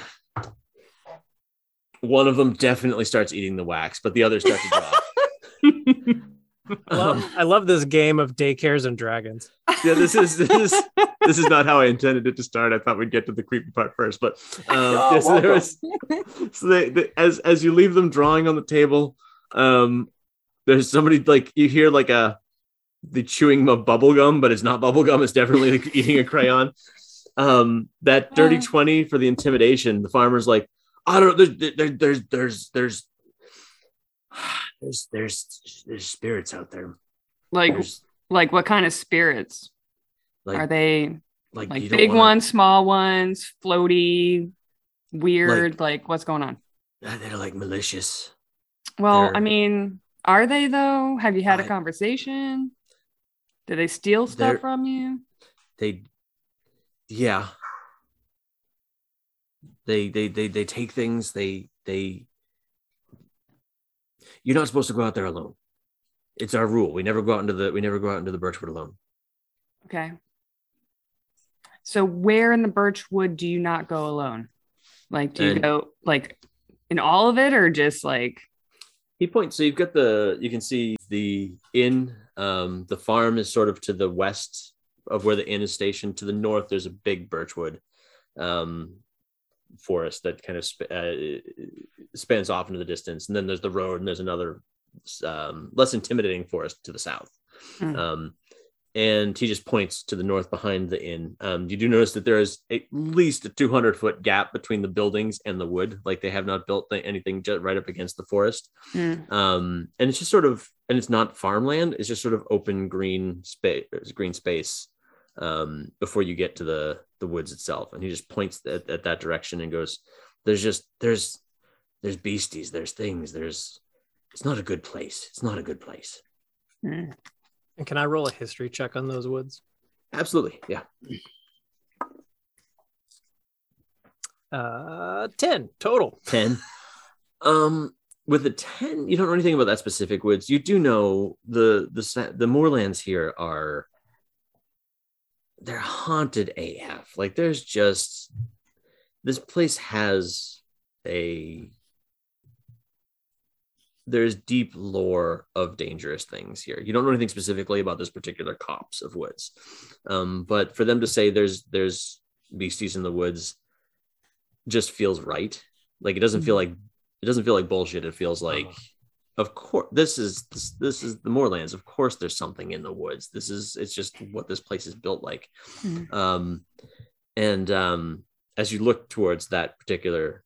one of them definitely starts eating the wax, but the other starts to draw. <laughs> I love, I love this game of daycares and dragons. yeah, this is this is <laughs> this is not how I intended it to start. I thought we'd get to the creepy part first, but um, Oh, yeah, so there was <laughs> so they, they, as as you leave them drawing on the table, um, there's somebody like you hear like a the chewing of bubble gum, but it's not bubble gum. It's definitely like eating a crayon. Um, that dirty Uh. twenty for the intimidation. The farmer's like, I don't know. There's there, there's there's there's there's there's there's spirits out there. like There's like what kind of spirits? Like Are they like, like big wanna- ones, small ones, floaty, weird? Like, what's going on? Uh, they're like malicious. Well, They're- I mean, are they though? Have you had a I- conversation? Do they steal stuff They're- from you? They, yeah. They they they they take things. They they. You're not supposed to go out there alone. It's our rule. We never go out into the we never go out into the birchwood alone. Okay. So where in the birchwood do you not go alone? Like do you And- go like in all of it or just like He points. So you've got the you can see the inn. Um, the farm is sort of to the west of where the inn is stationed. To the north, there's a big birchwood um, forest that kind of sp- uh, spans off into the distance, and then there's the road, and there's another um, less intimidating forest to the south. Hmm. Um, and he just points to the north behind the inn. Um, you do notice that there is at least a 200 foot gap between the buildings and the wood. Like they have not built th- anything just right up against the forest. Mm, Um, and it's just sort of, and it's not farmland. It's just sort of open green space, green space um, before you get to the the woods itself. And he just points at, at that direction and goes, "There's just there's there's beasties, there's things, there's it's not a good place. It's not a good place." mm. And can I roll a history check on those woods? Absolutely, yeah. Uh, 10 total. 10 um with a 10 you don't know anything about that specific woods you do know the the the moorlands here are they're haunted af like there's just this place has a there's deep lore of dangerous things here you don't know anything specifically about this particular copse of woods um but for them to say there's there's beasties in the woods just feels right like it doesn't feel like it doesn't feel like bullshit. It feels like, Uh-huh. of course, this is this, this is the moorlands. Of course, there's something in the woods. This is it's just what this place is built like. Mhm. Um, and um, as you look towards that particular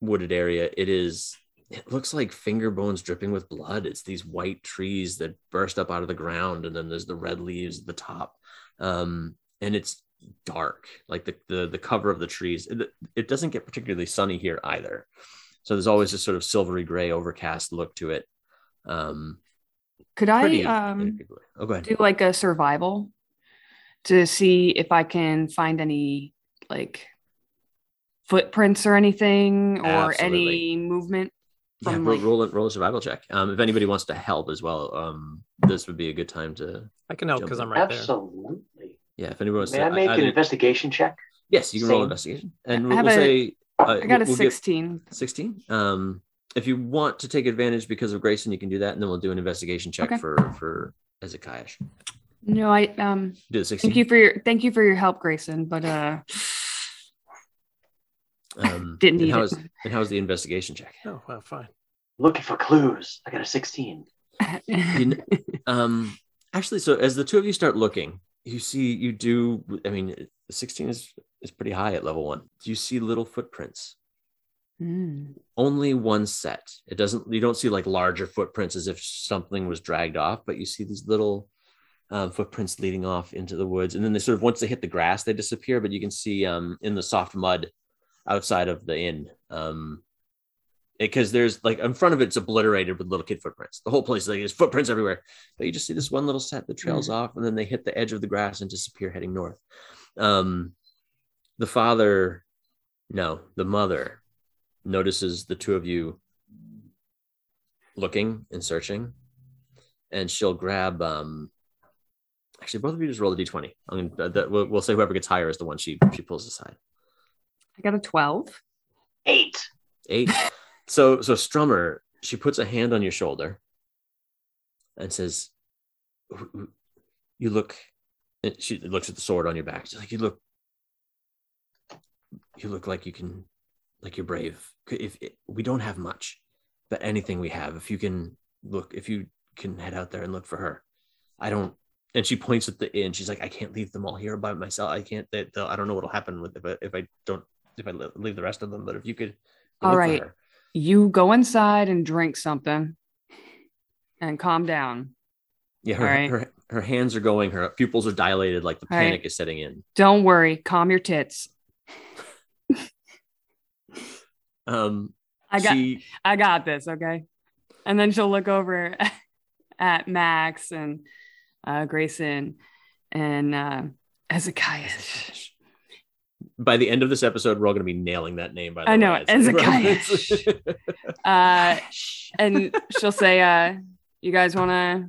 wooded area, it is. It looks like finger bones dripping with blood. It's these white trees that burst up out of the ground, and then there's the red leaves at the top, um, and it's dark. Like the the the cover of the trees, it, it doesn't get particularly sunny here either. So there's always this sort of silvery gray overcast look to it. Um, Could I pretty in a um. Oh, go ahead. do like a survival to see if I can find any like footprints or anything or Absolutely. any movement Yeah, from roll, like roll, a, roll a survival check. Um, if anybody wants to help as well, um, this would be a good time to. I can help because. I'm right there. Absolutely. Yeah, if anyone wants May to. I make an either- investigation check? yes, you can roll Same. investigation, and I we'll, have we'll a- say. Uh, I got a we'll 16. 16. Um, if you want to take advantage because of Grayson, you can do that, and then we'll do an investigation check Okay. for for Ezekiah. No, I um Do the 16. thank you for your thank you for your help, Grayson. But uh Um, <laughs> Didn't and need how's, it. And how's the investigation check? Oh, well, fine. Looking for clues. I got a 16. <laughs> You kn- um, actually, so as the two of you start looking, you see you do. I mean, 16 is is pretty high at level one. Do you see little footprints. Mm. only one set. It doesn't, you don't see like larger footprints as if something was dragged off, but you see these little um, footprints leading off into the woods. And then they sort of, once they hit the grass, they disappear, but you can see um, in the soft mud outside of the inn. Um, because there's like in front of it, it's obliterated with little kid footprints. The whole place, is like there's footprints everywhere. But you just see this one little set that trails off, and then they hit the edge of the grass and disappear heading north. Um, the father, no, the mother notices the two of you looking and searching, and she'll grab. Um, actually, both of you just roll a d20. I'm gonna, that, we'll, we'll say whoever gets higher is the one she she pulls aside. I got a 12. Eight. Eight. <laughs> so so Strummer, she puts a hand on your shoulder and says, "Wh- wh- "You look." and She looks at the sword on your back. She's like, "You look. You look like you can, like you're brave. If, if we don't have much, but anything we have, if you can look, if you can head out there and look for her, I don't." And she points at the inn. She's like, "I can't leave them all here by myself. I can't. They, they'll- I don't know what'll happen with if I, if I don't if I leave the rest of them. But if you could." All right. her." You go inside and drink something and calm down. Yeah, her, right. her her hands are going, her pupils are dilated, like the All right. panic is setting in. Don't worry, calm your tits. <laughs> Um, I got she, I got this, okay? And then she'll look over <laughs> at Max and uh, Grayson and uh, Ezekiah. By the end of this episode, we're all going to be nailing that name. By the I know, way. Ezekiah. <laughs> <laughs> Uh, and she'll say, uh, "You guys want to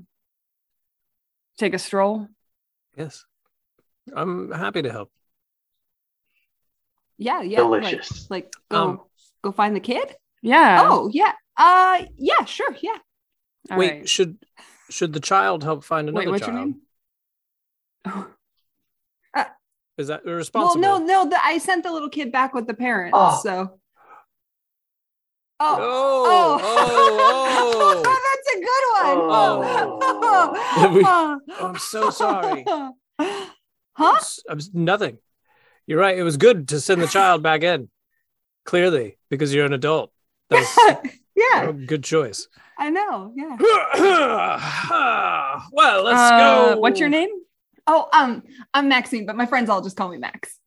take a stroll?" Yes. I'm happy to help. Yeah, yeah. like- Delicious. Like, go Um, go find the kid. Yeah. Oh yeah. Uh yeah, sure, yeah. All Wait, right. should should the child help find another Wait, what's child? your name? <laughs> Oh, Is that irresponsible? Well, responsible? no, no, the, I sent the little kid back with the parents. Oh. So. Oh. Oh, oh, oh. <laughs> That's a good one. Oh. We- Oh. <laughs> I'm so sorry. <laughs> huh? S- I'm nothing. You're right. It was good to send the child back in. Clearly, because you're an adult. That's yeah, a good choice. I know. Yeah. <clears throat> well, let's uh, go. What's your name? Oh, um, I'm Maxine, but my friends all just call me Max.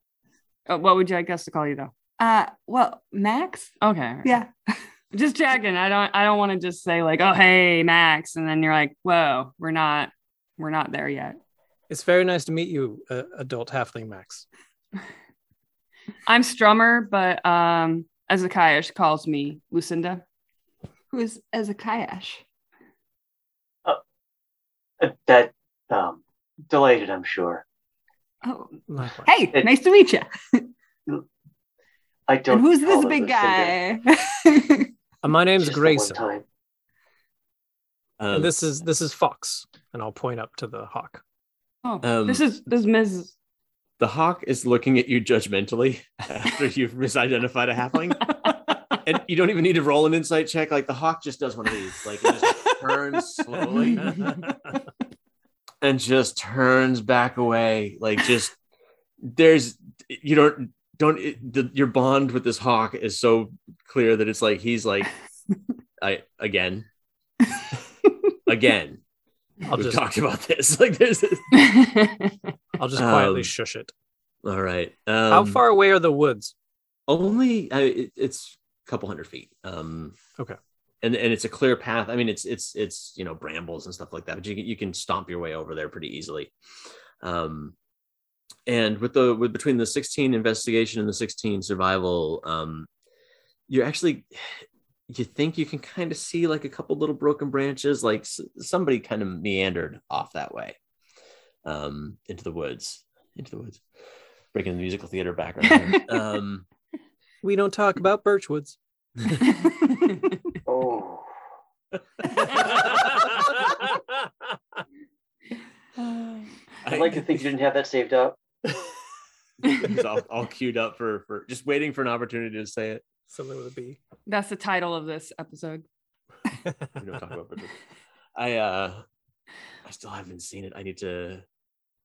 Uh, what would you like us to call you though? Uh, well, Max. Okay. all right. Yeah. <laughs> Just checking. I don't. I don't want to just say like, "Oh, hey, Max," and then you're like, "Whoa, we're not. We're not there yet." It's very nice to meet you, uh, adult halfling Max. <laughs> I'm Strummer, but um, Ezekiah calls me Lucinda. Who is Ezechiáš? Uh, that um, delighted, I'm sure. Oh, Likewise. hey, It- nice to meet you. I don't. And who's this big guy? Uh, my name's Just Grayson. time. Um, this is this is Fox, and I'll point up to the hawk. Oh, Um, this is this is Ms. the hawk is looking at you judgmentally after <laughs> you've misidentified a halfling. and you don't even need to roll an insight check. Like the hawk just does one of these, like it just <laughs> turns slowly <laughs> and just turns back away. Like just there's you don't don't it, the, your bond with this hawk is so clear that it's like he's like <laughs> I again <laughs> again. I'll We've just talked about this. <laughs> Like there's this. I'll just quietly Um, shush it. all right. Um, How far away are the woods? only uh, it, it's a couple hundred feet um Okay. And and it's a clear path. I mean it's it's it's you know brambles and stuff like that but you can you can stomp your way over there pretty easily. Um and with the with between the 16 investigation and the 16 survival um you're actually you think you can kind of see like a couple little broken branches like s- somebody kind of meandered off that way um into the woods into the woods. Breaking the musical theater background <laughs> um We don't talk about birchwoods. <laughs> <laughs> Oh, I'd like to think you didn't have that saved up. It's all, all queued up for for just waiting for an opportunity to say it. Something with a B. That's the title of this episode. We don't talk about Bridget. I uh I still haven't seen it. I need to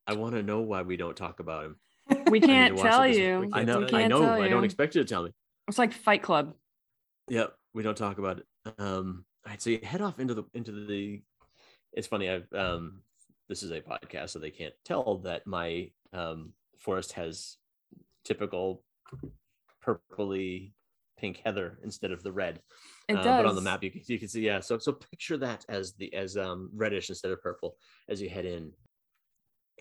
I want to know why we don't talk about him. We I need to can't tell you. I know, I know. I don't expect you to tell me. It's like Fight Club. Yep, we don't talk about it. Um, all right, so you head off into the into the. It's funny. I've um, this is a podcast, so they can't tell that my um forest has typical purpley pink heather instead of the red. It Uh, does. But on the map, you can you can see yeah. So so picture that as the as um reddish instead of purple as you head in.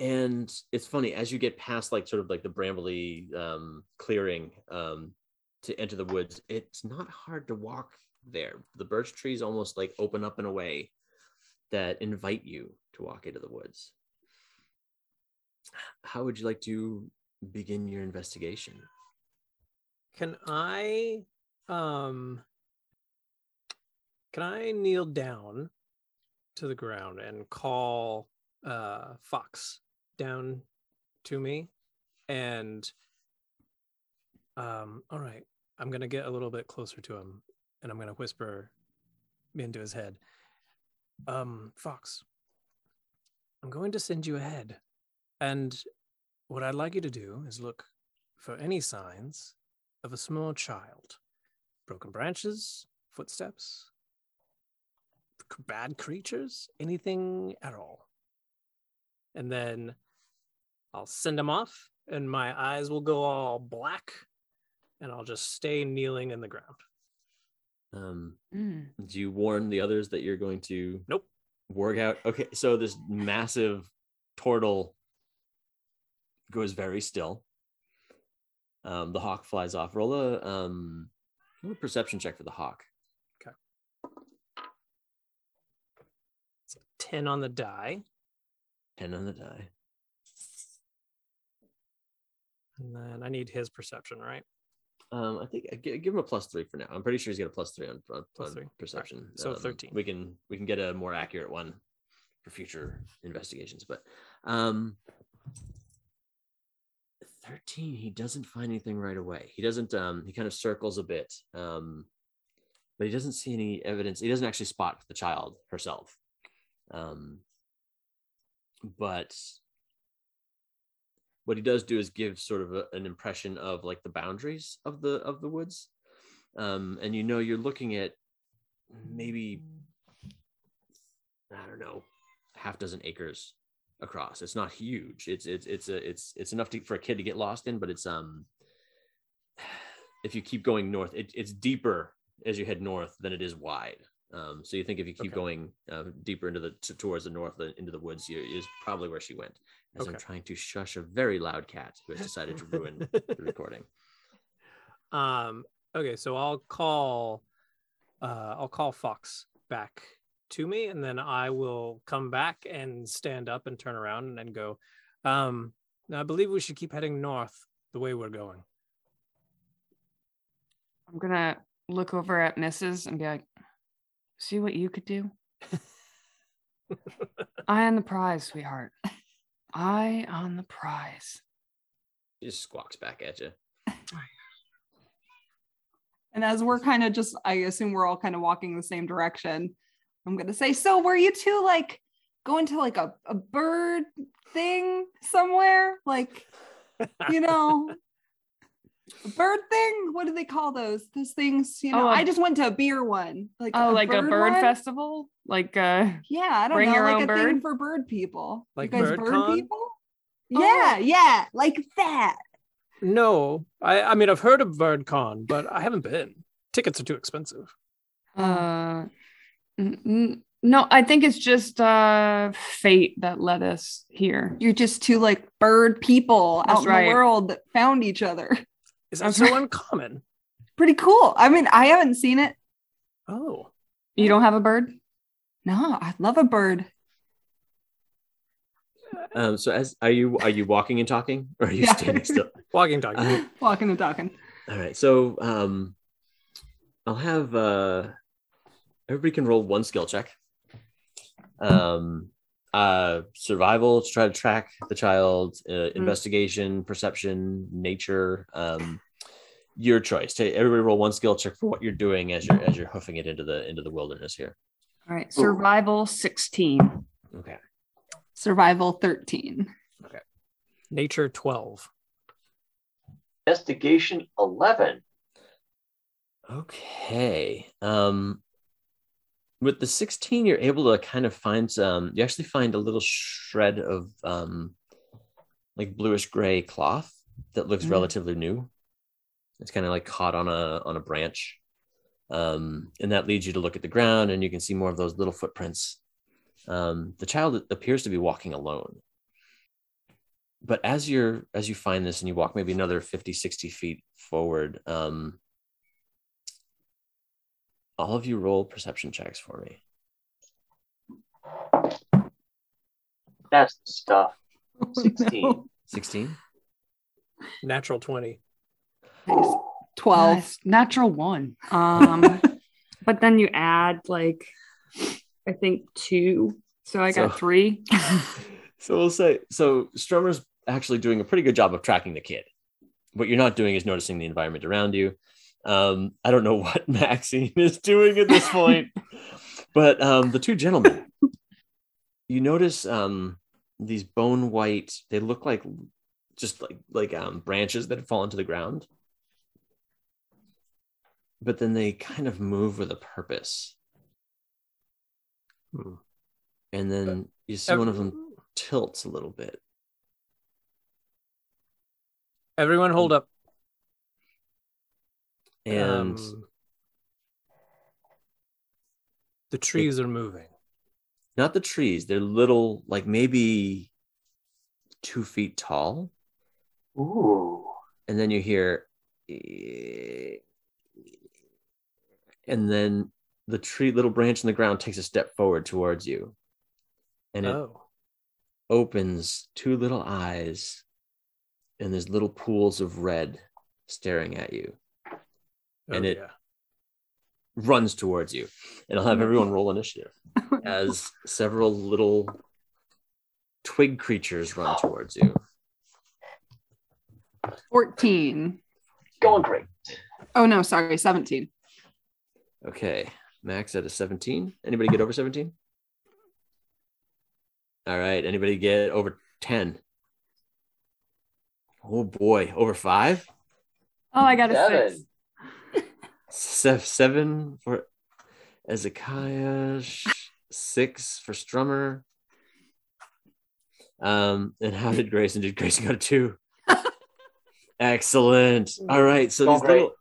And it's funny as you get past like sort of like the brambly um, clearing um, to enter the woods. It's not hard to walk there. The birch trees almost like open up in a way that invite you to walk into the woods. How would you like to begin your investigation? Can I um can I kneel down to the ground and call uh Fox down to me and um all right, I'm going to get a little bit closer to him and I'm going to whisper into his head. Um Fox, I'm going to send you ahead. And what I'd like you to do is look for any signs of a small child. Broken branches, footsteps, bad creatures, anything at all. And then I'll send him off, and my eyes will go all black, and I'll just stay kneeling in the ground. Um, Mm. do you warn the others that you're going to Nope. work out okay so this massive turtle goes very still Um, the hawk flies off. Roll a um, roll a perception check for the hawk. It's a 10 on the die. Ten on the die. And then I need his perception, right? Um, I think I give him a plus three for now. I'm pretty sure he's got a plus three on, on, Plus on three. Perception. so Um, 13. We can we can get a more accurate one for future investigations. But um, thirteen, he doesn't find anything right away. He doesn't. Um, he kind of circles a bit. Um, but he doesn't see any evidence. He doesn't actually spot the child herself. Um, but what he does do is give sort of a, an impression of like the boundaries of the of the woods. Um and you know you're looking at maybe i don't know half dozen acres across. It's not huge. It's it's it's a it's it's enough to, for a kid to get lost in but it's um <sighs> if you keep going north it, it's deeper as you head north than it is wide um so you think if you keep Okay. going uh, deeper into the t- towards the north the, into the woods you, is probably where she went as i'm trying to shush a very loud cat who has decided to ruin <laughs> the recording Um, okay, so I'll call uh I'll call Fox back to me and then I will come back and stand up and turn around and then go. Um I believe we should keep heading north the way we're going. I'm gonna look over at Mrs. and be like, see what you could do? Eye on the prize, sweetheart. Eye on the prize. He just squawks back at you And as we're kind of just, I assume we're all kind of walking the same direction. I'm gonna say, so were you two like going to like a, a bird thing somewhere? Like, you know, a <laughs> bird thing? What do they call those? Those things, you know. Oh, a- I just went to a beer one. Like Oh, like a bird one? festival? Like uh Yeah, I don't Bring know, your like own a thing for bird people. Like you guys bird bird people? Yeah, yeah, like that. No, I I mean I've heard of BirdCon, but I haven't been. Tickets are too expensive. uh n- n- no, I think it's just uh fate that led us here. You're just two like bird people That's out in the world that found each other. <laughs> Is that so uncommon? <laughs> Pretty cool. I mean, I haven't seen it. Oh. You don't have a bird? No, I love a bird. um so as are you are you walking and talking or are you <laughs> Yeah. standing still Walking and talking. Uh, Walking and talking. All right, so um, I'll have uh, everybody can roll one skill check. Um, uh, survival to try to track the child, uh, investigation, perception, nature. Um, your choice. Take everybody roll one skill check for what you're doing as you're as you're hoofing it into the into the wilderness here. All right, survival 16. Okay. Survival 13. Okay. Nature 12. Investigation 11. Okay. Um with the 16 you're able to kind of find some you actually find a little shred of um like bluish gray cloth that looks Mm. relatively new. It's kind of like caught on a on a branch. Um and that leads you to look at the ground and you can see more of those little footprints. Um the child appears to be walking alone. But as you're as you find this and you walk maybe another 50 60 feet forward um all of you roll perception checks for me. That's the stuff. Oh, 16. no. 16? Natural 20. Nice. 12. Nice. Natural one. <laughs> Um, but then you add like, I think two. So I got So- three. <laughs> So we'll say so Strummer's actually doing a pretty good job of tracking the kid. What you're not doing is noticing the environment around you. Um, I don't know <laughs> what Maxine is doing at this point, but um, the two gentlemen, you notice um, these bone white, they look like just like like um, branches that fall into the ground. But then they kind of move with a purpose. Hmm. And then you see one of them tilts a little bit. Everyone hold up. And Um, the trees are moving. not the trees, they're little, like maybe two feet tall. Ooh. and then you hear, and then the tree, little branch in the ground, takes a step forward towards you, and it Oh. opens two little eyes, and there's little pools of red staring at you. Oh, and oh, it- yeah. runs towards you. And I'll have mm-hmm. everyone roll initiative <laughs> as several little twig creatures run towards you. 14. Going great. Oh no, sorry, 17. Okay. Max at a 17. Anybody get over 17? All right. Anybody get over 10? Oh boy. Over five? Oh, I got a Seven. six. Se- seven for Ezekiah, six for Strummer. Um, and how did Grayson? Did Grayson go to two? <laughs> Excellent. All right. So these little,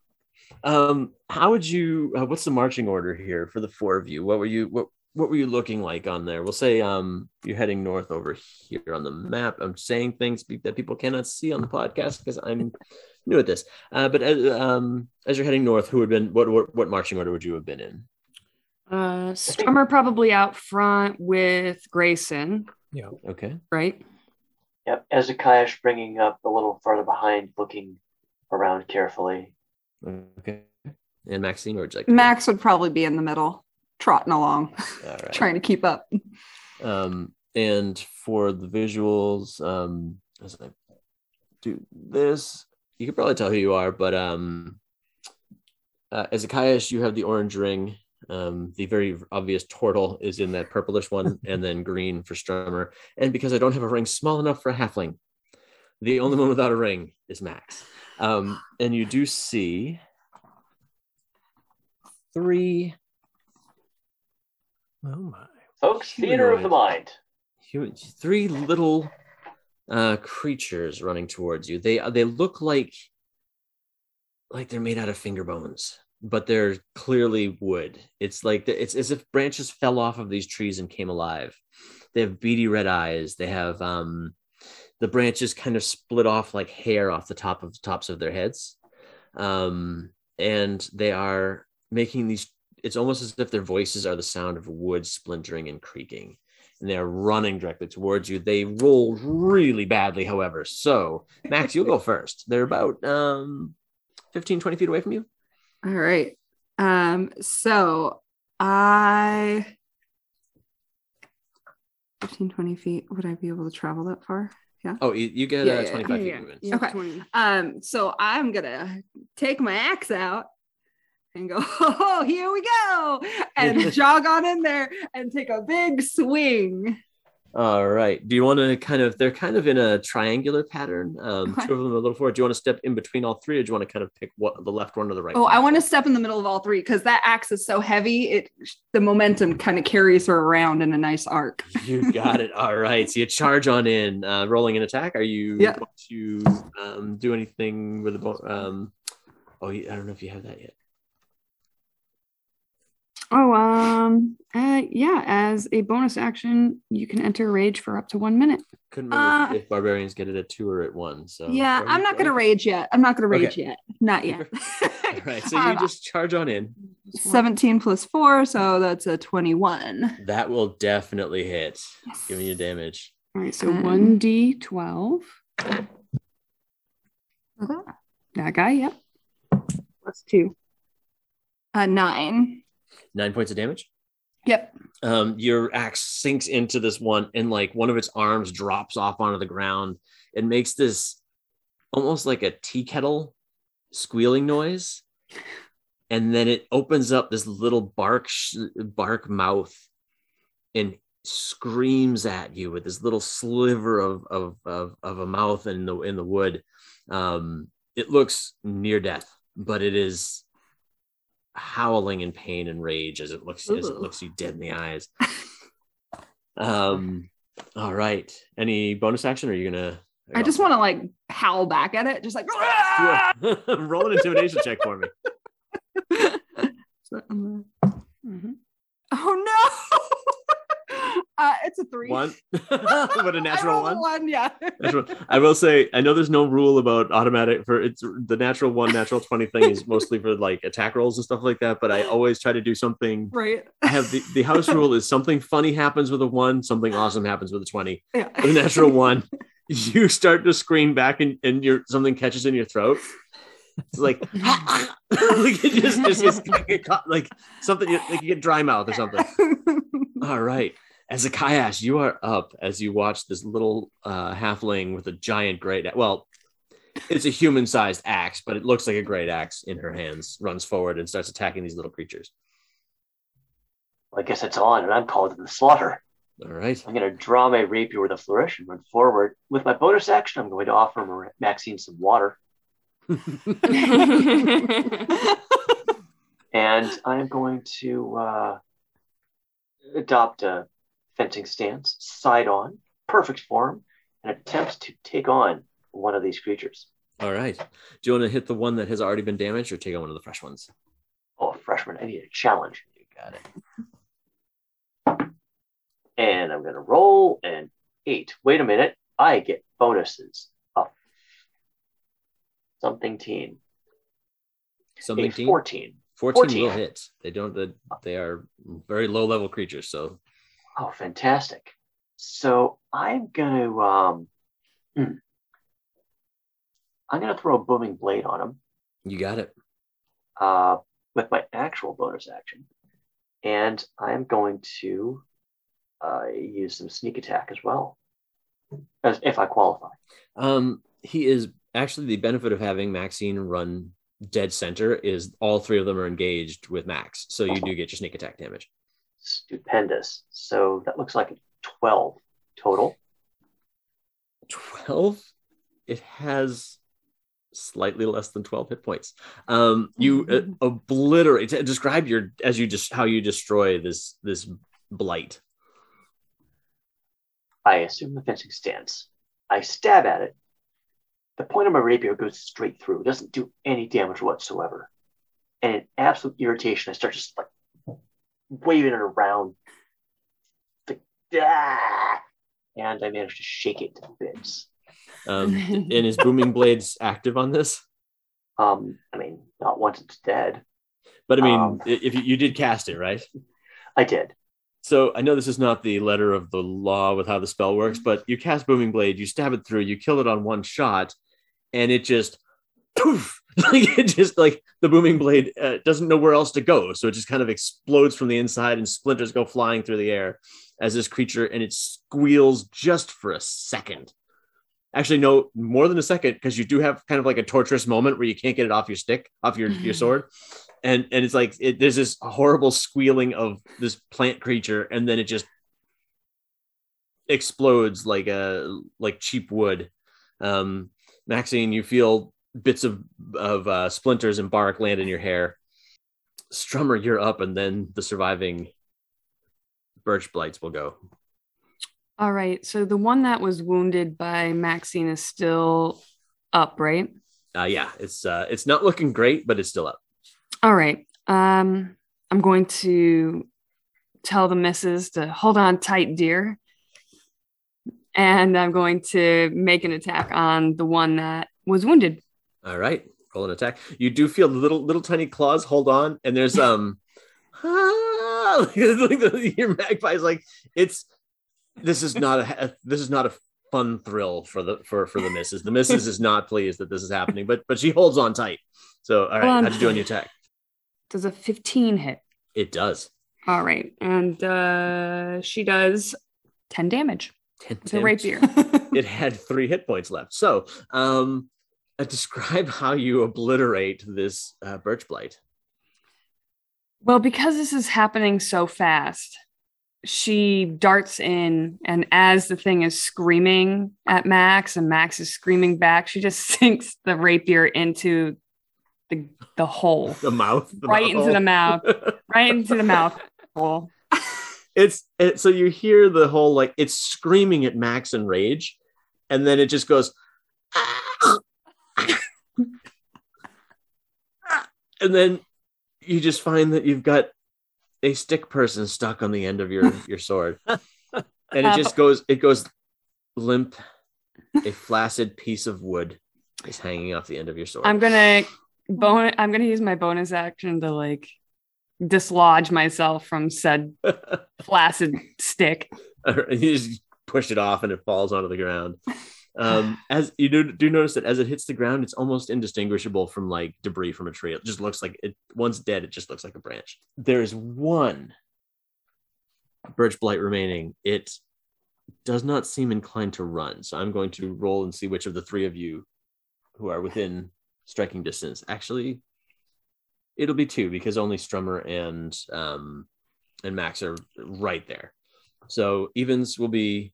um, how would you? Uh, what's the marching order here for the four of you? What were you? What What were you looking like on there? We'll say um, you're heading north over here on the map. I'm saying things that people cannot see on the podcast because I'm new at this. Uh, but as, um, as you're heading north, who would been what, what what marching order would you have been in? Uh, Strummer probably out front with Grayson, Yeah. Okay. right? Yep. Ezekiah bringing up a little farther behind, looking around carefully. Okay. And Maxine or Jack? Max would probably be in the middle, trotting along, All <laughs> right. trying to keep up. Um, and for the visuals, um, as I do this, you can probably tell who you are, but um, uh, as Ezechiáš, you have the orange ring. Um, the very obvious turtle is in that purplish one, <laughs> and then green for Strummer. And because I don't have a ring small enough for a halfling, the only one without a ring is Max. Um, and you do see three Oh my. Folks, theater of the mind. human, three little uh, creatures running towards you. They they look like like they're made out of finger bones, but they're clearly wood. It's like the, it's as if branches fell off of these trees and came alive. They have beady red eyes. They have um, the branches kind of split off like hair off the top of the tops of their heads, um, and they are making these. It's almost as if their voices are the sound of wood splintering and creaking and they're running directly towards you. They roll really badly, however. So, Max, you'll go <laughs> first. They're about um, 15, 20 feet away from you. All right. Um, so I 15, 20 feet. Would I be able to travel that far? Yeah. Oh, you, you get Yeah, uh, yeah, 25 feet yeah, movement. yeah, Okay. 20. Um, so I'm gonna take my axe out and go, <laughs> oh, here we go, and <laughs> jog on in there and take a big swing. All right. Do you want to kind of, they're kind of in a triangular pattern. Um, Okay. Two of them a little forward. Do you want to step in between all three or do you want to kind of pick what the left one or the right Oh, one? I want to step in the middle of all three because that axe is so heavy. It the momentum kind of carries her around in a nice arc. <laughs> You got it. All right. So you charge on in, uh, rolling an attack. Are you Yeah. going to um, do anything with the, bo- um, oh, I don't know if you have that yet. Oh, um, uh, yeah. As a bonus action, you can enter rage for up to one minute. Couldn't remember Uh, if, if barbarians get it at two or at one. So yeah, are I'm not gonna rage yet. I'm not gonna rage Okay. yet. Not yet. <laughs> <laughs> All right, so you just charge on in. 17 plus four, so that's a 21. That will definitely hit. Yes. Giving you damage. All right, so Um, one d twelve. That guy, yep. Plus two. Uh, nine. Nine points of damage. Yep. Um, your axe sinks into this one, and like one of its arms drops off onto the ground. It makes this almost like a tea kettle squealing noise, and then it opens up this little bark sh- bark mouth and screams at you with this little sliver of of of, of a mouth in the in the wood. Um, it looks near death, but it is howling in pain and rage as it looks as it looks you dead in the eyes. <laughs> um, all right. Any bonus action? Or are you gonna? I just want to like howl back at it, just like. <laughs> Roll an intimidation check for me. <laughs> So, um, Mhm. oh no! Uh, It's a three. One. <laughs> <laughs> what a natural one. one. Yeah. Natural- I will say, I know there's no rule about automatic for it's the natural one, natural 20 thing is mostly for like attack rolls and stuff like that. But I always try to do something. Right. I have the, the house rule is something funny happens with a one, something awesome happens with a 20. Yeah. The natural one, you start to scream back and, and your something catches in your throat. It's like, <laughs> like it just, just, just get caught, like something like you get dry mouth or something. All right. As Ezechiáš, you are up as you watch this little uh, halfling with a giant great well, it's a human-sized axe, but it looks like a great axe in her hands, runs forward and starts attacking these little creatures. Well, I guess it's on, and I'm called to the slaughter. All right. I'm going to draw my rapier with a flourish and run forward. With my bonus action, I'm going to offer Mar- Maxine some water, <laughs> and I'm going to uh, adopt a fencing stance, side on, perfect form, and attempt to take on one of these creatures. All right. Do you want to hit the one that has already been damaged or take on one of the fresh ones? Oh, freshman, I need a challenge. You got it. And I'm going to roll an eight. Wait a minute. I get bonuses. Oh. Something teen. A Something 14. 14, 14. will hit. They don't they, they are very low level creatures, so Oh, fantastic. So I'm going to um, hmm. I'm going to throw a booming blade on him you got it. uh, with my actual bonus action, and I'm going to uh, use some sneak attack as well, as if I qualify. Um, he is actually the benefit of having Maxine run dead center is all three of them are engaged with Max, so you do get your sneak attack damage. Stupendous. So that looks like 12 total. 12 it has slightly less than 12 hit points um you uh, obliterate describe your as you just how you destroy this this blight I assume the fencing stance. I stab at it. The point of my rapier goes straight through, it doesn't do any damage whatsoever. And in absolute irritation, I start just like waving it around. Like, "Ah!" And I managed to shake it to bits. um and is booming blades active on this Um, I mean, not once it's dead. but i mean Um. if you, you did cast it right I did. so i know this is not the letter of the law with how the spell works but you cast booming blade you stab it through you kill it on one shot and it just poof <laughs> like it just like the booming blade uh, doesn't know where else to go so it just kind of explodes from the inside and splinters go flying through the air as this creature and it squeals just for a second. Actually no more than a second because you do have kind of like a torturous moment where you can't get it off your stick off your, your sword. And and it's like it, there's this horrible squealing of this plant creature and then it just explodes like a like cheap wood. Um maxine you feel bits of of uh, splinters and bark land in your hair strummer you're up and then the surviving birch blights will go All right. So the one that was wounded by Maxine is still up, right? uh yeah it's uh it's not looking great but it's still up All right. Um, I'm going to tell the missus to hold on tight, dear. And I'm going to make an attack on the one that was wounded. All right, roll an attack. You do feel little little tiny claws hold on, and there's um, ah, <laughs> <laughs> your magpie's like it's. This is not a this is not a fun thrill for the for for the missus. The missus is not pleased that this is happening, but but she holds on tight. So all right, on how'd you do on your attack? Does a 15 hit? It does. All right. And uh, she does 10 damage Ten, 10. rapier. <laughs> It had three hit points left. So um, uh, describe <laughs> how you obliterate this uh, birch blight. Well, because this is happening so fast, she darts in, and as the thing is screaming at Max, and Max is screaming back, she just <laughs> sinks the rapier into the the hole, <laughs> The mouth, the right mouth into the mouth, right into the mouth hole. it's it, so you hear the whole like it's screaming at max in rage and then it just goes and then you just find that you've got a stick person stuck on the end of your <laughs> your sword. <laughs> And it just goes it goes limp. A <laughs> flaccid piece of wood is hanging off the end of your sword. I'm gonna bon- I'm gonna use my bonus action to like dislodge myself from said flaccid stick. you just push it off and it falls onto the ground um as you do, do notice that as it hits the ground it's almost indistinguishable from like debris from a tree. It just looks like it once dead it just looks like a branch. There's one birch blight remaining. It does not seem inclined to run so i'm going to roll and see which of the three of you who are within striking distance. Actually it'll be two because only strummer and um and max are right there. So evens will be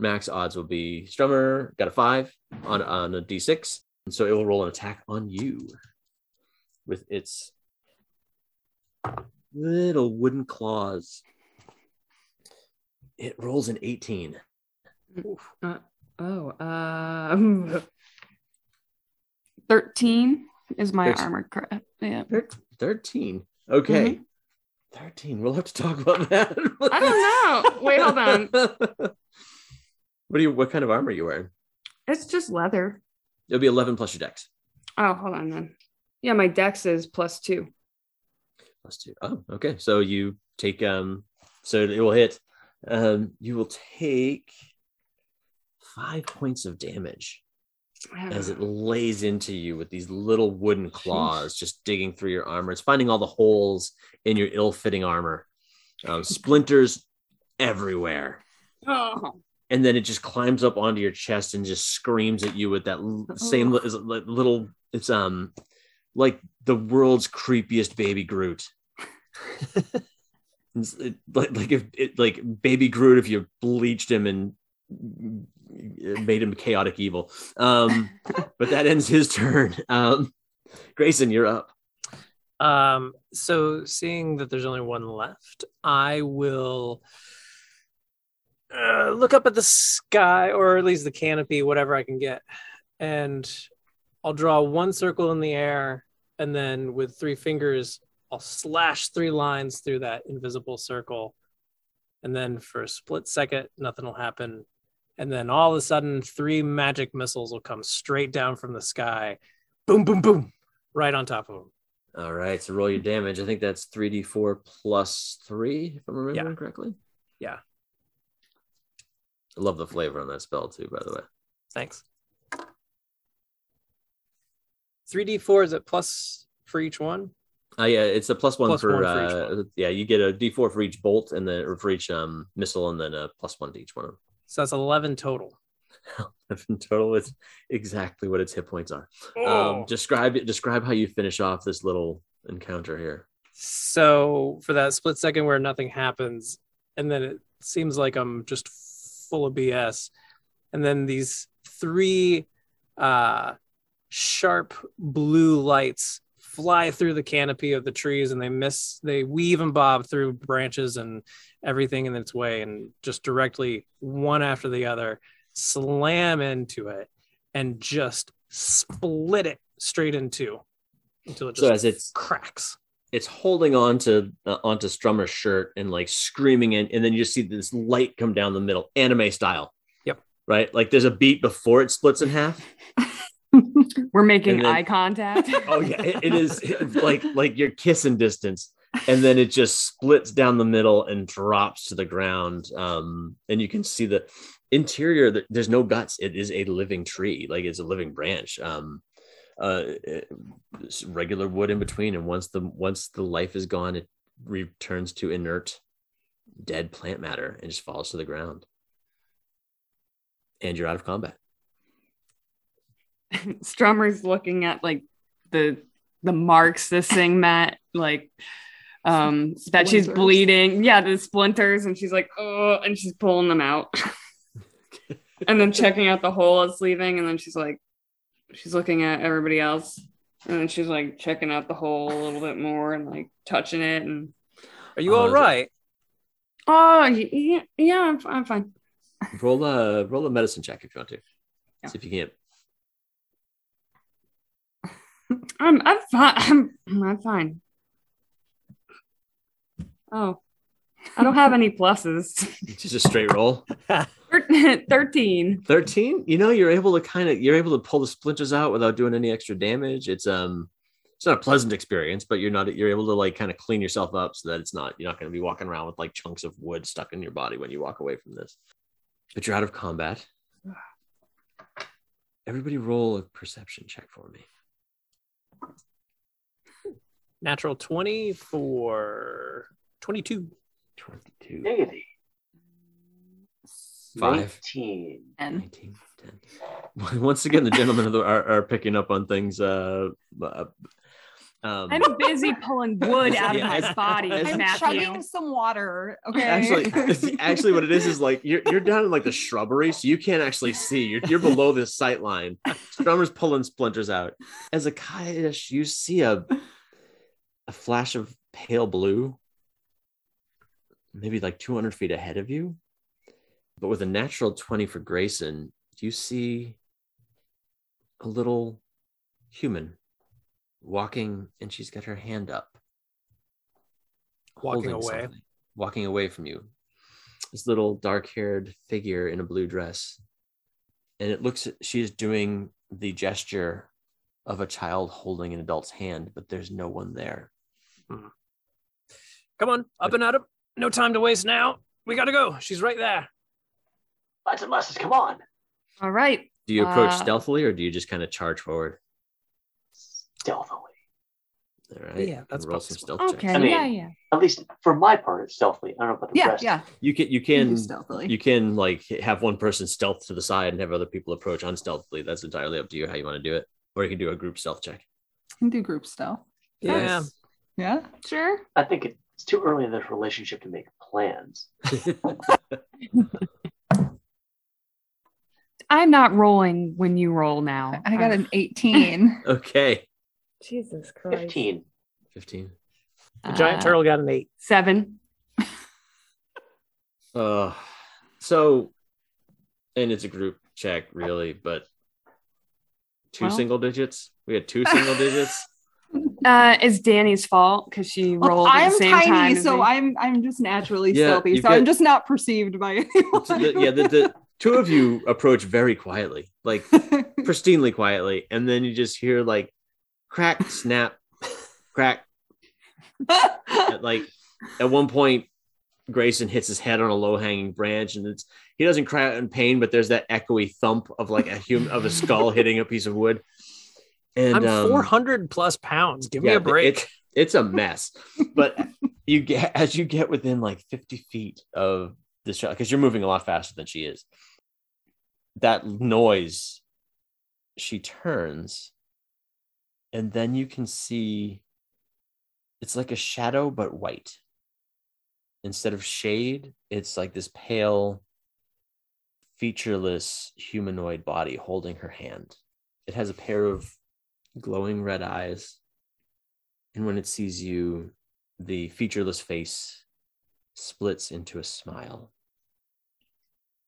max odds will be strummer got a five on on a d6 and so it will roll an attack on you with its little wooden claws it rolls an 18 Uh, oh, um, <laughs> 13 is my Thirteen. armor. Correct. Yeah. 13 okay 13 we'll have to talk about <laughs> that I don't know. Wait, hold on. <laughs> what do you what kind of armor are you wearing It's just leather. it'll be 11 plus your dex Oh, hold on then. Yeah, my dex is plus two. plus two. Oh, okay. So you take um so it will hit. Um you will take five points of damage as it lays into you with these little wooden claws just digging through your armor. It's finding all the holes in your ill-fitting armor. Um, splinters everywhere. Oh. And then it just climbs up onto your chest and just screams at you with that l- same li- is it li- little it's um like the world's creepiest baby Groot. <laughs> It- like like if it like baby Groot if you bleached him and made him chaotic evil. Um, <laughs> but that ends his turn. Um, Grayson, you're up. Um, so seeing that there's only one left, I will uh, look up at the sky or at least the canopy, whatever I can get, and I'll draw one circle in the air, and then with three fingers, I'll slash three lines through that invisible circle, and then for a split second, nothing will happen. And then all of a sudden, three magic missiles will come straight down from the sky. Boom, boom, boom, right on top of them. All right, so roll your damage. I think that's 3d4 plus three, if I'm remembering correctly. Yeah. I love the flavor on that spell too, by the way. Thanks. 3d4 is it plus for each one? Uh, yeah, it's a plus one Plus for, one for each uh, yeah, you get a d4 for each bolt and then or for each um missile and then a plus one to each one of them. So that's 11 total. <laughs> In total, it's exactly what its hit points are. Oh. Um, describe. Describe how you finish off this little encounter here. So for that split second where nothing happens, and then it seems like I'm just full of BS, and then these three uh, sharp blue lights fly through the canopy of the trees, and they miss, they weave and bob through branches and everything in its way, and just directly one after the other slam into it and just split it straight in two until it just So as it's cracks. It's holding on to uh, onto Strummer's shirt and like screaming in, and then you just see this light come down the middle, anime style. Yep. Right, like there's a beat before it splits in half. <laughs> We're making then- eye contact. <laughs> Oh yeah, it, it is it's like like you're kissing distance, and then it just splits down the middle and drops to the ground. Um, and you can see the interior. There's no guts. It is a living tree, like it's a living branch. Um, uh, regular wood in between, and once the once the life is gone, it returns to inert, dead plant matter and just falls to the ground. And you're out of combat. <laughs> Strummer's looking at like the the marks this thing met like um that she's bleeding. Yeah, the splinters, and she's like, oh, and she's pulling them out. <laughs> and then checking out the hole it's leaving, and then she's like she's looking at everybody else. And then she's like checking out the hole a little bit more and like touching it and Are you Oh, all is it- right? oh yeah, yeah I'm, I'm fine. Roll a roll a medicine check if you want to. Yeah. See if you can't <laughs> I'm I'm fine. <laughs> I'm, I'm fine. Oh, I don't have any pluses. <laughs> Just a straight roll. Thir- <laughs> 13. 13 you know you're able to kind of you're able to pull the splinters out without doing any extra damage. It's um it's not a pleasant experience but you're not you're able to like kind of clean yourself up so that it's not you're not going to be walking around with like chunks of wood stuck in your body when you walk away from this. But you're out of combat. Everybody roll a perception check for me. Natural 20 for 22. 22 Navy. Five. 19. And 19 10 <laughs> once again the gentlemen are, are picking up on things uh, uh um, I'm busy pulling wood out Yeah, of my body, I'm Matthew. chugging some water. Okay. actually <laughs> <laughs> actually what it is is like you're, you're down in like the shrubbery so you can't actually see you're, you're below this sight line Strummer's pulling splinters out as Ezechiáš you see a a flash of pale blue maybe like 200 feet ahead of you but with a natural 20 for Grayson do you see a little human walking and she's got her hand up Walking away. walking away from you this little dark-haired figure in a blue dress and it looks she's doing the gesture of a child holding an adult's hand but there's no one there hmm. Come on, up and at 'em. No time to waste now. We gotta go. She's right there. Lots and lessons. Come on. All right. do you approach Uh, stealthily or do you just kind of charge forward Stealthily. all right Yeah, that's roll probably some smart. stealth Okay. checks. I mean- yeah, yeah. At least for my part, it's stealthily. I don't know about the yeah, rest. yeah. you can you You can do stealthily. you can like have one person stealth to the side and have other people approach unstealthily that's entirely up to you how you want to do it or you can do a group stealth check can do group stealth. Yeah. Yeah. Sure. I think it's too early in this relationship to make plans. <laughs> <laughs> I'm not rolling when you roll now. I got an <laughs> 18. okay Jesus Christ. 15. 15 The giant Uh, turtle got an eight. Seven. <laughs> Uh, so, and it's a group check, really, but two Well. single digits. We had two single <laughs> digits. Uh, it's Danny's fault because she Look, rolled I'm the same time. tiny, as so me. I'm I'm just naturally Yeah, stealthy. So get- I'm just not perceived by anyone. The- yeah, the, the two of you <laughs> approach very quietly, like <laughs> pristinely quietly, and then you just hear like crack, snap, crack. <laughs> At, like at one point, Grayson hits his head on a low hanging branch, and it's he doesn't cry out in pain, but there's that echoey thump of like a human of a skull hitting a piece of wood. And I'm um, 400 plus pounds. Give me a break. It's, it's a mess. but you get as you get within like 50 feet of this child, because you're moving a lot faster than she is. That noise, she turns, and then you can see it's like a shadow, but white. Instead of shade, it's like this pale, featureless humanoid body holding her hand. It has a pair of glowing red eyes. And when it sees you, the featureless face splits into a smile.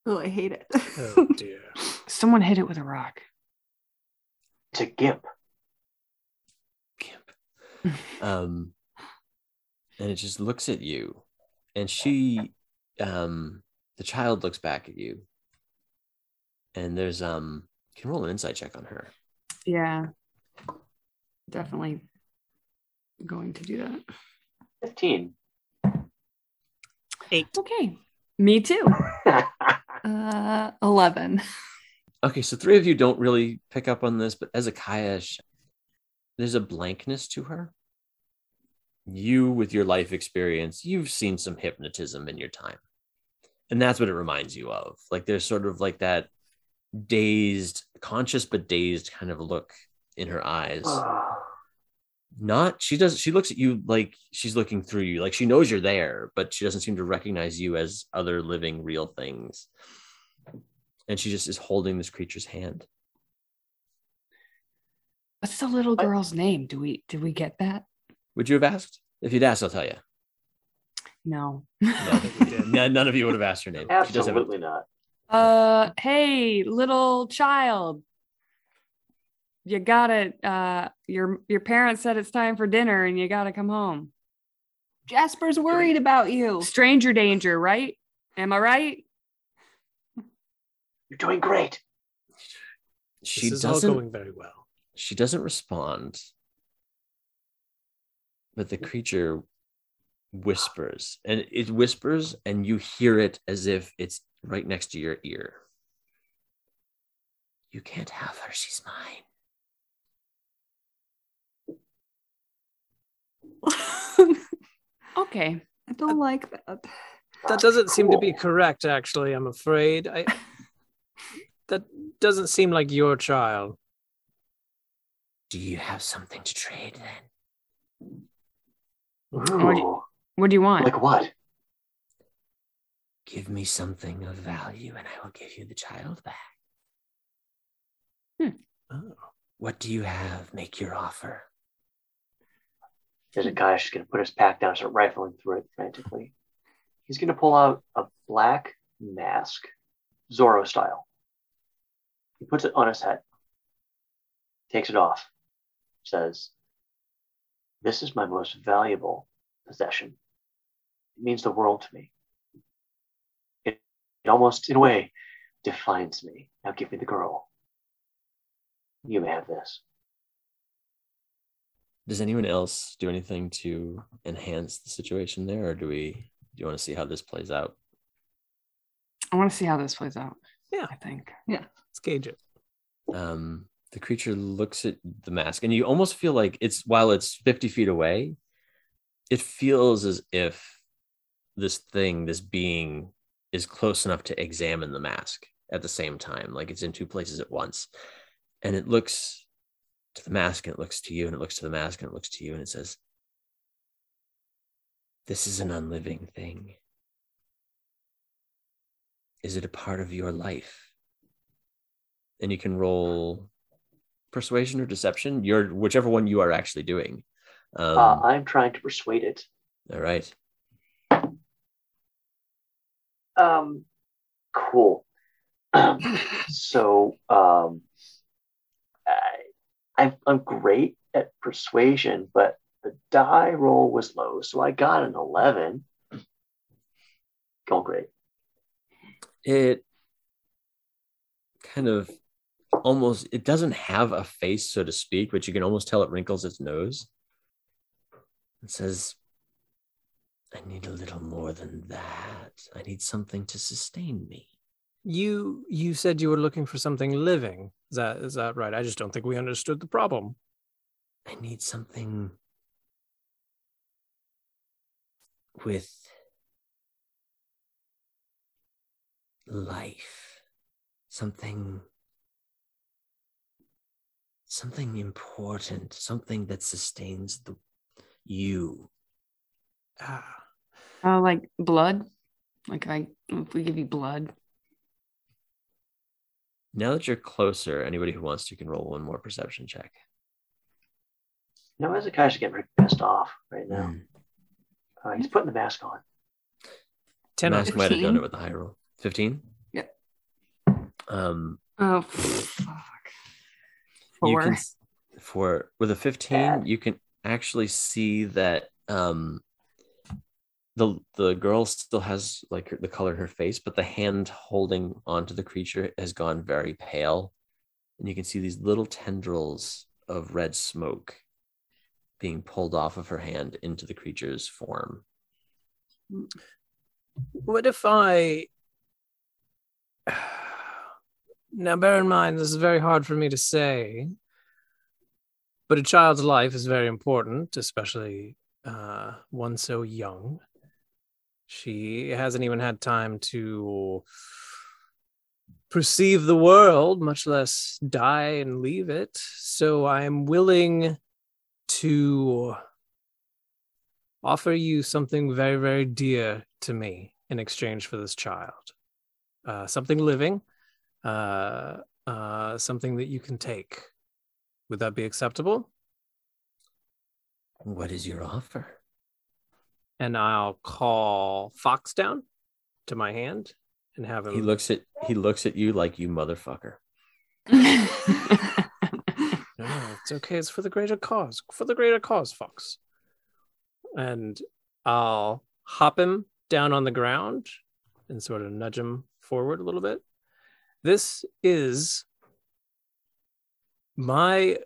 Oh, I hate it. oh <laughs> dear. Someone hit it with a rock. It's a gimp. Gimp. Um, and it just looks at you. And she, um, the child looks back at you. And there's, um, you can roll an insight check on her. Yeah. Definitely going to do that. 15. Eight. Okay. Me too. <laughs> Uh, 11. Okay, so three of you don't really pick up on this, but as Ezechiáš, there's a blankness to her. You, with your life experience, you've seen some hypnotism in your time. And that's what it reminds you of. Like there's sort of like that dazed, conscious but dazed kind of look in her eyes. Not, she does, she looks at you like she's looking through you, like she knows you're there, but she doesn't seem to recognize you as other living, real things. And she just is holding this creature's hand. What's the little I- girl's name? Do we did we get that? Would you have asked? If you'd asked, I'll tell you. No. No, no, none of you would have asked her name. She does have a- Absolutely not. Uh hey, little child. You got it. uh your your parents said it's time for dinner and you gotta come home. Jasper's worried about you. Stranger danger, right? Am I right? You're doing great. She this is all doesn't going very well. she doesn't respond. But the creature whispers and it whispers and you hear it as if it's right next to your ear. You can't have her, she's mine. <laughs> Okay. I don't like that. That doesn't seem to be correct, actually. I'm afraid. I <laughs> that doesn't seem like your child. Do you have something to trade then? Ooh, What do you want? like what? Give me something of value and I will give you the child back. Oh. What do you have? Make your offer. Hezekiah's just going to put his pack down start rifling through it frantically. He's going to pull out a black mask, Zorro style. He puts it on his head, takes it off, says, This is my most valuable possession. It means the world to me. It, it almost, in a way, defines me. Now give me the girl. You may have this. Does anyone else do anything to enhance the situation there, or do we do you want to see how this plays out? I want to see how this plays out. Yeah. I think. Yeah. Let's gauge it. Um, the creature looks at the mask, and you almost feel like it's while it's 50 feet away, it feels as if this thing, this being, is close enough to examine the mask at the same time. Like it's in two places at once. And it looks to the mask and it looks to you, and it looks to the mask and it looks to you, and it says, This is an unliving thing. Is it a part of your life? And you can roll persuasion or deception, your whichever one you are actually doing. Um, Uh, I'm trying to persuade it. all right. Um, cool. <clears throat> so, um, I, I'm great at persuasion, but the die roll was low, so I got an 11. Going great. It kind of almost it doesn't have a face, so to speak, but you can almost tell it wrinkles its nose. It says, I need a little more than that. I need something to sustain me. You you said you were looking for something living. Is that is that right? I just don't think we understood the problem. I need something with life, something something important, something that sustains the you. Ah, Oh, like blood. Like I, if we give you blood. Now that you're closer, anybody who wants to can roll one more perception check. Now, Hezekiah's getting pretty pissed off right now. Mm. Uh, he's putting the mask on. ten out Mask of might have done it with a high roll. 15? Yeah. Um Oh, fuck. you Four. can for with a 15 Bad. you can actually see that um the the girl still has like the color in her face but the hand holding onto the creature has gone very pale and you can see these little tendrils of red smoke being pulled off of her hand into the creature's form What if I now bear in mind this is very hard for me to say, but a child's life is very important, especially uh, one so young. She hasn't even had time to perceive the world, much less die and leave it. So I'm willing to offer you something very, very dear to me in exchange for this child. Uh, something living, uh, uh, something that you can take. Would that be acceptable? what is your offer And I'll call Fox down to my hand and have him. he looks at he looks at you like you motherfucker <laughs> No, no, it's okay. It's for the greater cause. For the greater cause, Fox. And I'll hop him down on the ground and sort of nudge him forward a little bit. This is my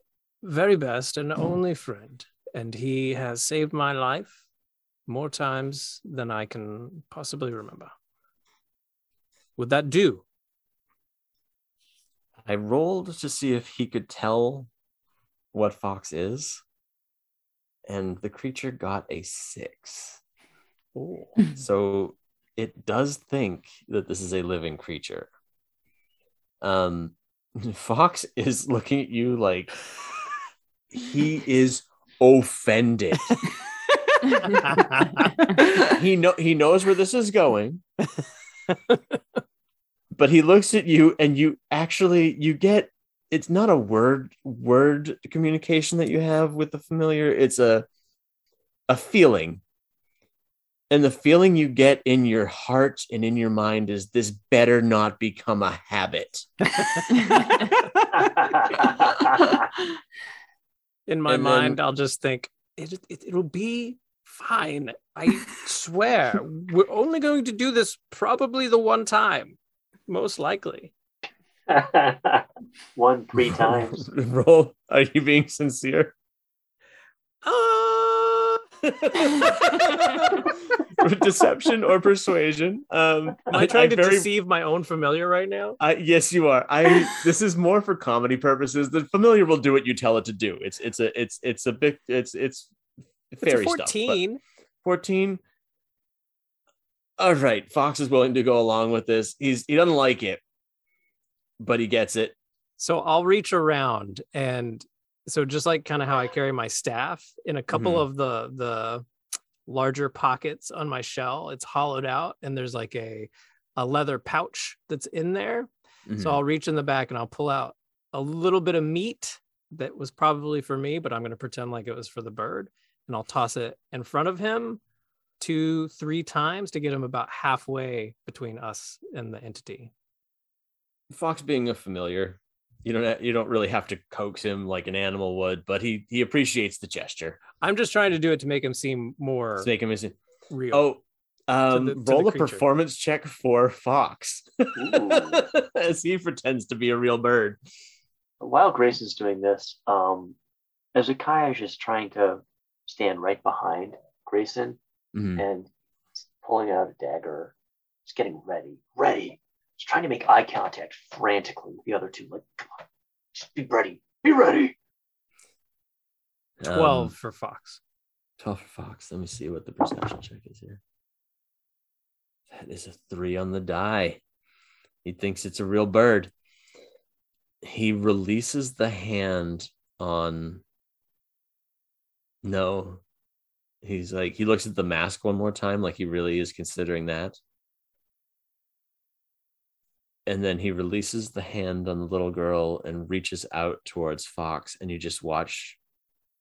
very best and only friend, and he has saved my life more times than I can possibly remember. Would that do? I rolled to see if he could tell what Fox is, and the creature got a six. Oh. So it does think that this is a living creature. Um, <laughs> Fox is looking at you like <laughs> he is offended. <laughs> <laughs> he know he knows where this is going. <laughs> but he looks at you and you actually you get it's not a word word communication that you have with the familiar. It's a a feeling. And the feeling you get in your heart and in your mind is this better not become a habit. <laughs> In my And mind, then- I'll just think it, it it'll be fine. I swear. We're only going to do this probably the one time, most likely. <laughs> One three times. <laughs> roll are you being sincere Uh, <laughs> deception or persuasion um am I trying to very deceive my own familiar right now? I, yes, you are. I. This is more for comedy purposes. The familiar will do what you tell it to do. It's it's a it's it's a big it's it's It's a fairy stuff. but- 14. 14. All right, Fox is willing to go along with this. He's he doesn't like it, but he gets it. So I'll reach around and so just like kind of how I carry my staff in a couple Mhm. of the the larger pockets on my shell, it's hollowed out and there's like a a leather pouch that's in there. Mm-hmm. So I'll reach in the back and I'll pull out a little bit of meat that was probably for me, but I'm going to pretend like it was for the bird and I'll toss it in front of him two, three times to get him about halfway between us and the entity. Fox being a familiar, you don't you don't really have to coax him like an animal would, but he he appreciates the gesture. I'm just trying to do it to make him seem more Let's make him listen. real. Oh, um, the- roll the a performance check for Fox <laughs> as he pretends to be a real bird. While Grace is doing this, um, Ezekiah is trying to stand right behind Grayson Mhm. and pulling out a dagger. He's getting ready, ready. He's trying to make eye contact frantically with the other two. Like, come on, just be ready, be ready. 12 Um, for Fox. 12 for Fox. Let me see what the perception check is here. That is a three on the die. He thinks it's a real bird. He releases the hand on. No. He's like, he looks at the mask one more time, like he really is considering that. And then he releases the hand on the little girl and reaches out towards Fox, and you just watch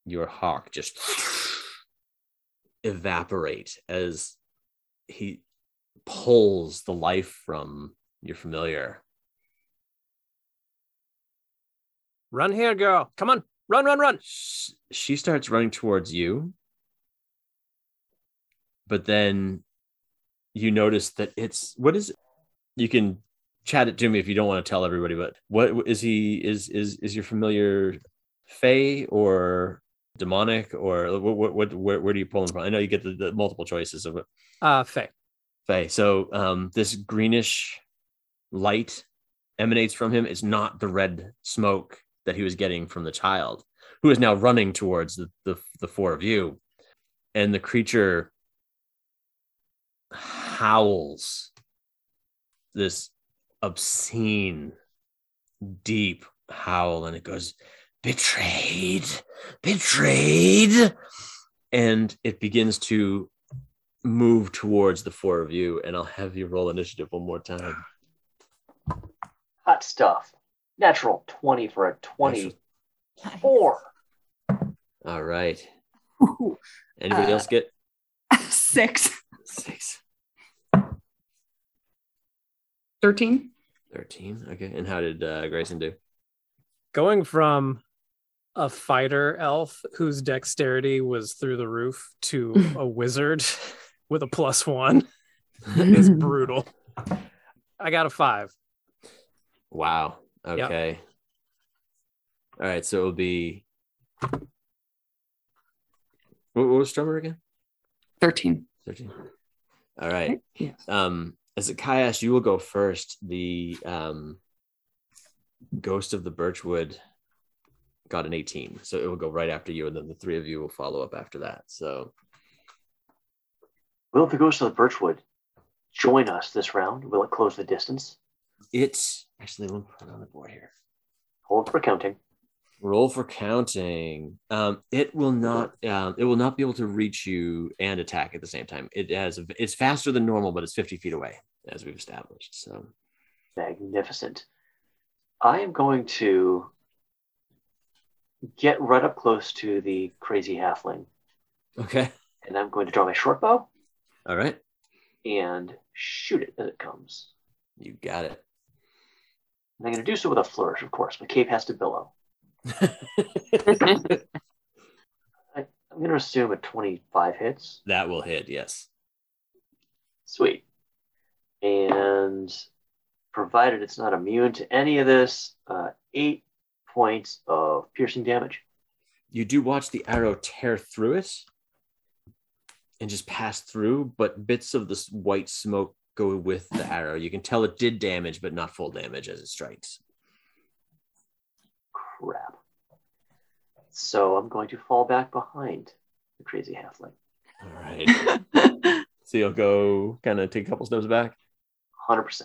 your hawk just <sniffs> evaporate as he pulls the life from your familiar. Run here, girl. Come on. Run, run, run. She starts running towards you, but then you notice that it's what is it? You can chat it to me if you don't want to tell everybody, but what is he? Is is is your familiar Fey or demonic or what? What? what where, where do you pull him from? I know you get the, the multiple choices of it. Uh, Fey. Fey. So um, this greenish light emanates from him. It's not the red smoke that he was getting from the child, who is now running towards the, the, the four of you. And the creature howls this obscene, deep howl, and it goes, betrayed, betrayed. And it begins to move towards the four of you, and I'll have you roll initiative one more time. Hot stuff. Natural 20 for a 24. <laughs> All right. Ooh, Anybody Uh, else get <laughs> Six. six? 13. 13. Okay. And how did uh, Grayson do? Going from a fighter elf whose dexterity was through the roof to <laughs> a wizard with a plus one is brutal. I got a five. Wow. Yep. Okay. All right. So it'll be. What, what was Strummer again? 13. 13. All right. Yes. Um, as Ezechiáš, you will go first. The um, ghost of the Birchwood got an 18. So it will go right after you, and then the three of you will follow up after that. So Will the ghost of the Birchwood join us this round? Will it close the distance? It's actually, let me put it on the board here. Hold for counting. Roll for counting. Um, it will not. Um, it will not be able to reach you and attack at the same time. It has. It's faster than normal, but it's fifty feet away, as we've established. So Magnificent. I am going to get right up close to the crazy halfling, okay. and I'm going to draw my short bow All right. and shoot it as it comes. You got it. And I'm going to do so with a flourish, of course. My cape has to billow. I, <laughs> <laughs> I'm going to assume a 25 hits. that will hit. Yes. Sweet. And provided it's not immune to any of this, uh, eight points of piercing damage. You do watch the arrow tear through it and just pass through, but bits of this white smoke go with the arrow. You can tell it did damage, but not full damage as it strikes. Crap. So I'm going to fall back behind the crazy halfling. All right. <laughs> so you'll go kind of take a couple steps back. 100%.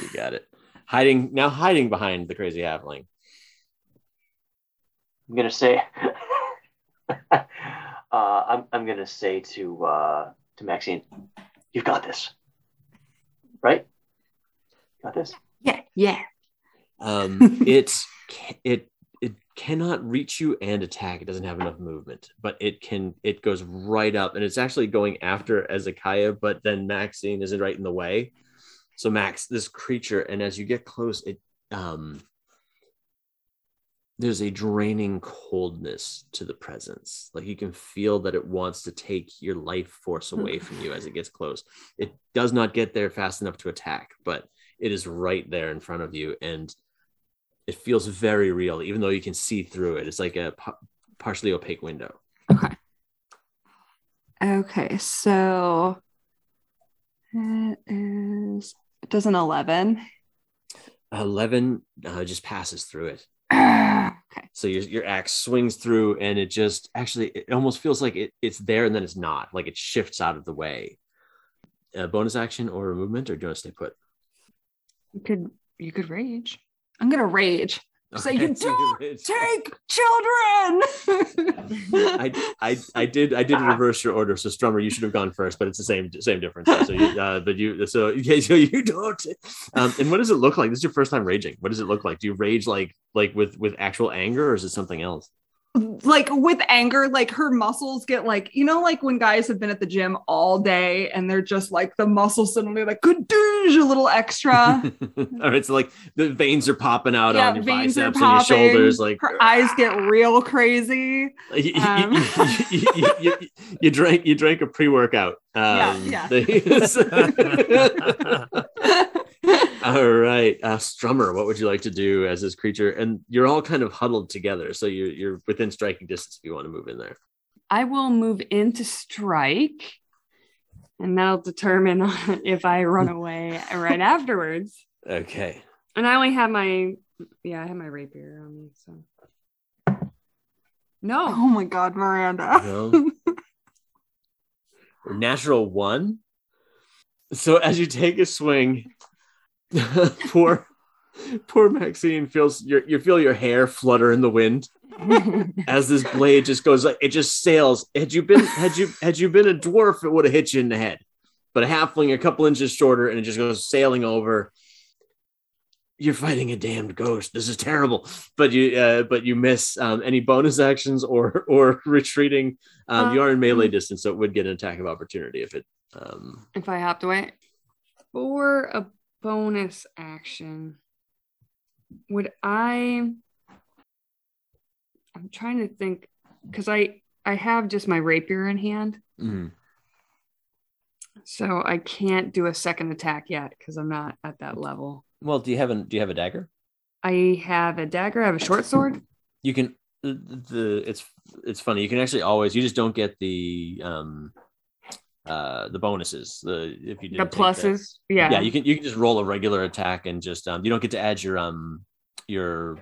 You got it. Hiding now, hiding behind the crazy halfling. I'm going to say, <laughs> uh, I'm, I'm going to say to, uh, to Maxine, you've got this. Right? Got this? Yeah, yeah. Um, <laughs> it it it cannot reach you and attack. It doesn't have enough movement, but it can. It goes right up, and it's actually going after Ezechiáš, but then Maxine is right in the way. So Max, this creature, and as you get close, it um, there's a draining coldness to the presence. Like you can feel that it wants to take your life force away from you as it gets close. It does not get there fast enough to attack, but it is right there in front of you, and it feels very real, even though you can see through it. It's like a partially opaque window. Okay. Okay, so it is it does an 11. 11 uh, just passes through it. <clears throat> okay. So your, your axe swings through, and it just actually, it almost feels like it, it's there and then it's not, like it shifts out of the way. A bonus action or a movement, or do you want to stay put? You could you could rage. I'm gonna rage. So <laughs> you don't take children. I, I I did I did reverse your order. So Strummer, you should have gone first, but it's the same same difference. So you, uh, but you so <laughs> okay, so you don't. Um, and what does it look like? This is your first time raging. What does it look like? Do you rage like like with with actual anger, or is it something else? Like with anger, like her muscles get like, you know, like when guys have been at the gym all day and they're just like the muscles suddenly like a little extra. All right, so like the veins are popping out yeah, on your biceps and your shoulders, like her eyes get real crazy. <laughs> You, Um. you, you, you, drank you drank a pre-workout. Um, Yeah, <laughs> <laughs> all right, uh, Strummer, what would you like to do as this creature? And you're all kind of huddled together, so you're you're within striking distance if you want to move in there. I will move in to strike, and that'll determine <laughs> if I run away right <laughs> afterwards. Okay, And I only have my yeah, I have my rapier on me, so no. oh my god, Miranda. no. <laughs> natural one. So as you take a swing, <laughs> poor poor Maxine feels your you feel your hair flutter in the wind. <laughs> as this blade just goes like it just sails. Had you been had you had you been a dwarf, it would have hit you in the head. But a halfling a couple inches shorter and it just goes sailing over. You're fighting a damned ghost. This is terrible. But you uh, but you miss um, any bonus actions or or <laughs> retreating. Um, you are in melee distance, so it would get an attack of opportunity if it. Um, if I hopped away for a bonus action, would I? I'm trying to think because I I have just my rapier in hand, Mhm. so I can't do a second attack yet because I'm not at that level. Well, do you have a do you have a dagger? I have a dagger. I have a short sword. You can the, the it's it's funny. You can actually always you just don't get the um uh the bonuses. The if you The didn't take pluses. Yeah. yeah you can you can just roll a regular attack and just um you don't get to add your um your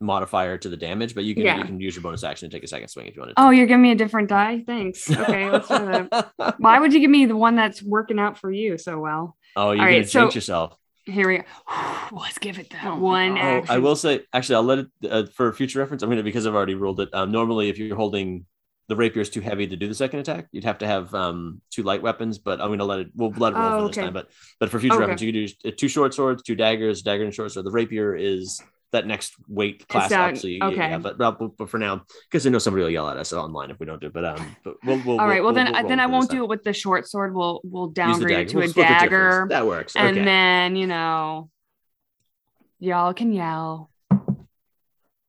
modifier to the damage but you can Yeah. you can use your bonus action to take a second swing if you want to Oh, you're giving me a different die? Thanks. <laughs> Okay, let's do that. Why would you give me the one that's working out for you so well? oh you're All right, gonna so- jinx yourself Here we go. <sighs> Let's give it that one oh, action. i will say actually i'll let it uh, for future reference i'm gonna because i've already ruled it um, normally if you're holding the rapier is too heavy to do the second attack you'd have to have um two light weapons but i'm gonna let it we'll let it roll Oh, for this okay. time but but for future Okay. reference you can do two short swords two daggers dagger and short sword the rapier is that next weight class down- up so you, okay. yeah but, but for now because i know somebody will yell at us online if we don't do it but um but we'll, we'll All right. Well, then, we'll then I won't do it with the short sword. We'll we'll downgrade it to We'll a split the difference. dagger, that works and okay then you know, y'all can yell. <gasps>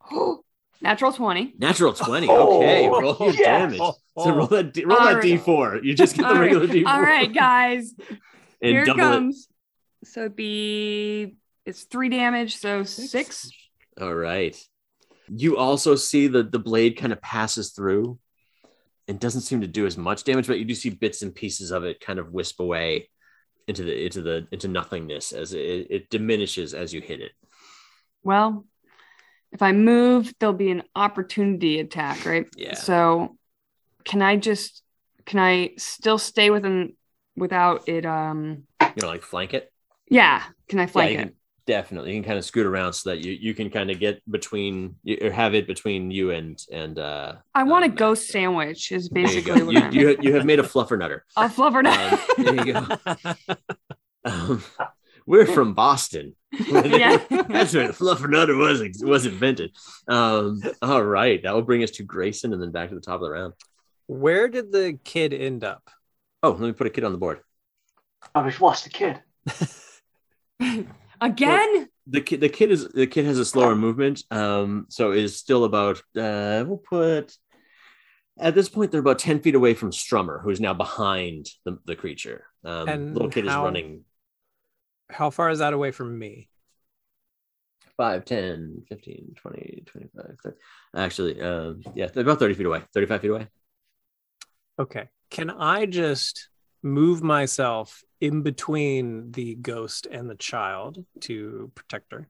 <gasps> <gasps> Natural twenty. natural 20 Oh, okay roll your yes. damage so oh. roll that D- roll All that right. d4 you just get the All right. regular d4 All right, guys. <laughs> and Here it double comes. So it'd be it's three damage, so six. All right. You also see the the blade kind of passes through and doesn't seem to do as much damage, but you do see bits and pieces of it kind of wisp away into the into the into nothingness as it, it diminishes as you hit it. Well, if I move, there'll be an opportunity attack, right? Yeah. So can I just can I still stay within without it um You know, like flank it. yeah, can I flank yeah, it? can, definitely. You can kind of scoot around so that you you can kind of get between you or have it between you and and uh I want a um, ghost sandwich is you basically what You, I'm you, you have <laughs> made a fluffernutter. a fluffer Um, there you go. <laughs> <laughs> Um, we're from Boston. <laughs> Yeah. <laughs> That's where the fluffernutter was was invented. Um, all right, that will bring us to Grayson and then back to the top of the round. Where did the kid end up? Oh, let me put a kid on the board. I we've lost the kid. <laughs> Again? The kid, the kid is the kid has a slower movement, um, so is still about. Uh, we'll put at this point they're about ten feet away from Strummer, who is now behind the, the creature. Um, And little kid how- is running How far is that away from me? 5, 10, 15, 20, 25, 30. Actually, um, yeah, about 30 feet away, 35 feet away. Okay. Can I just move myself in between the ghost and the child to protect her?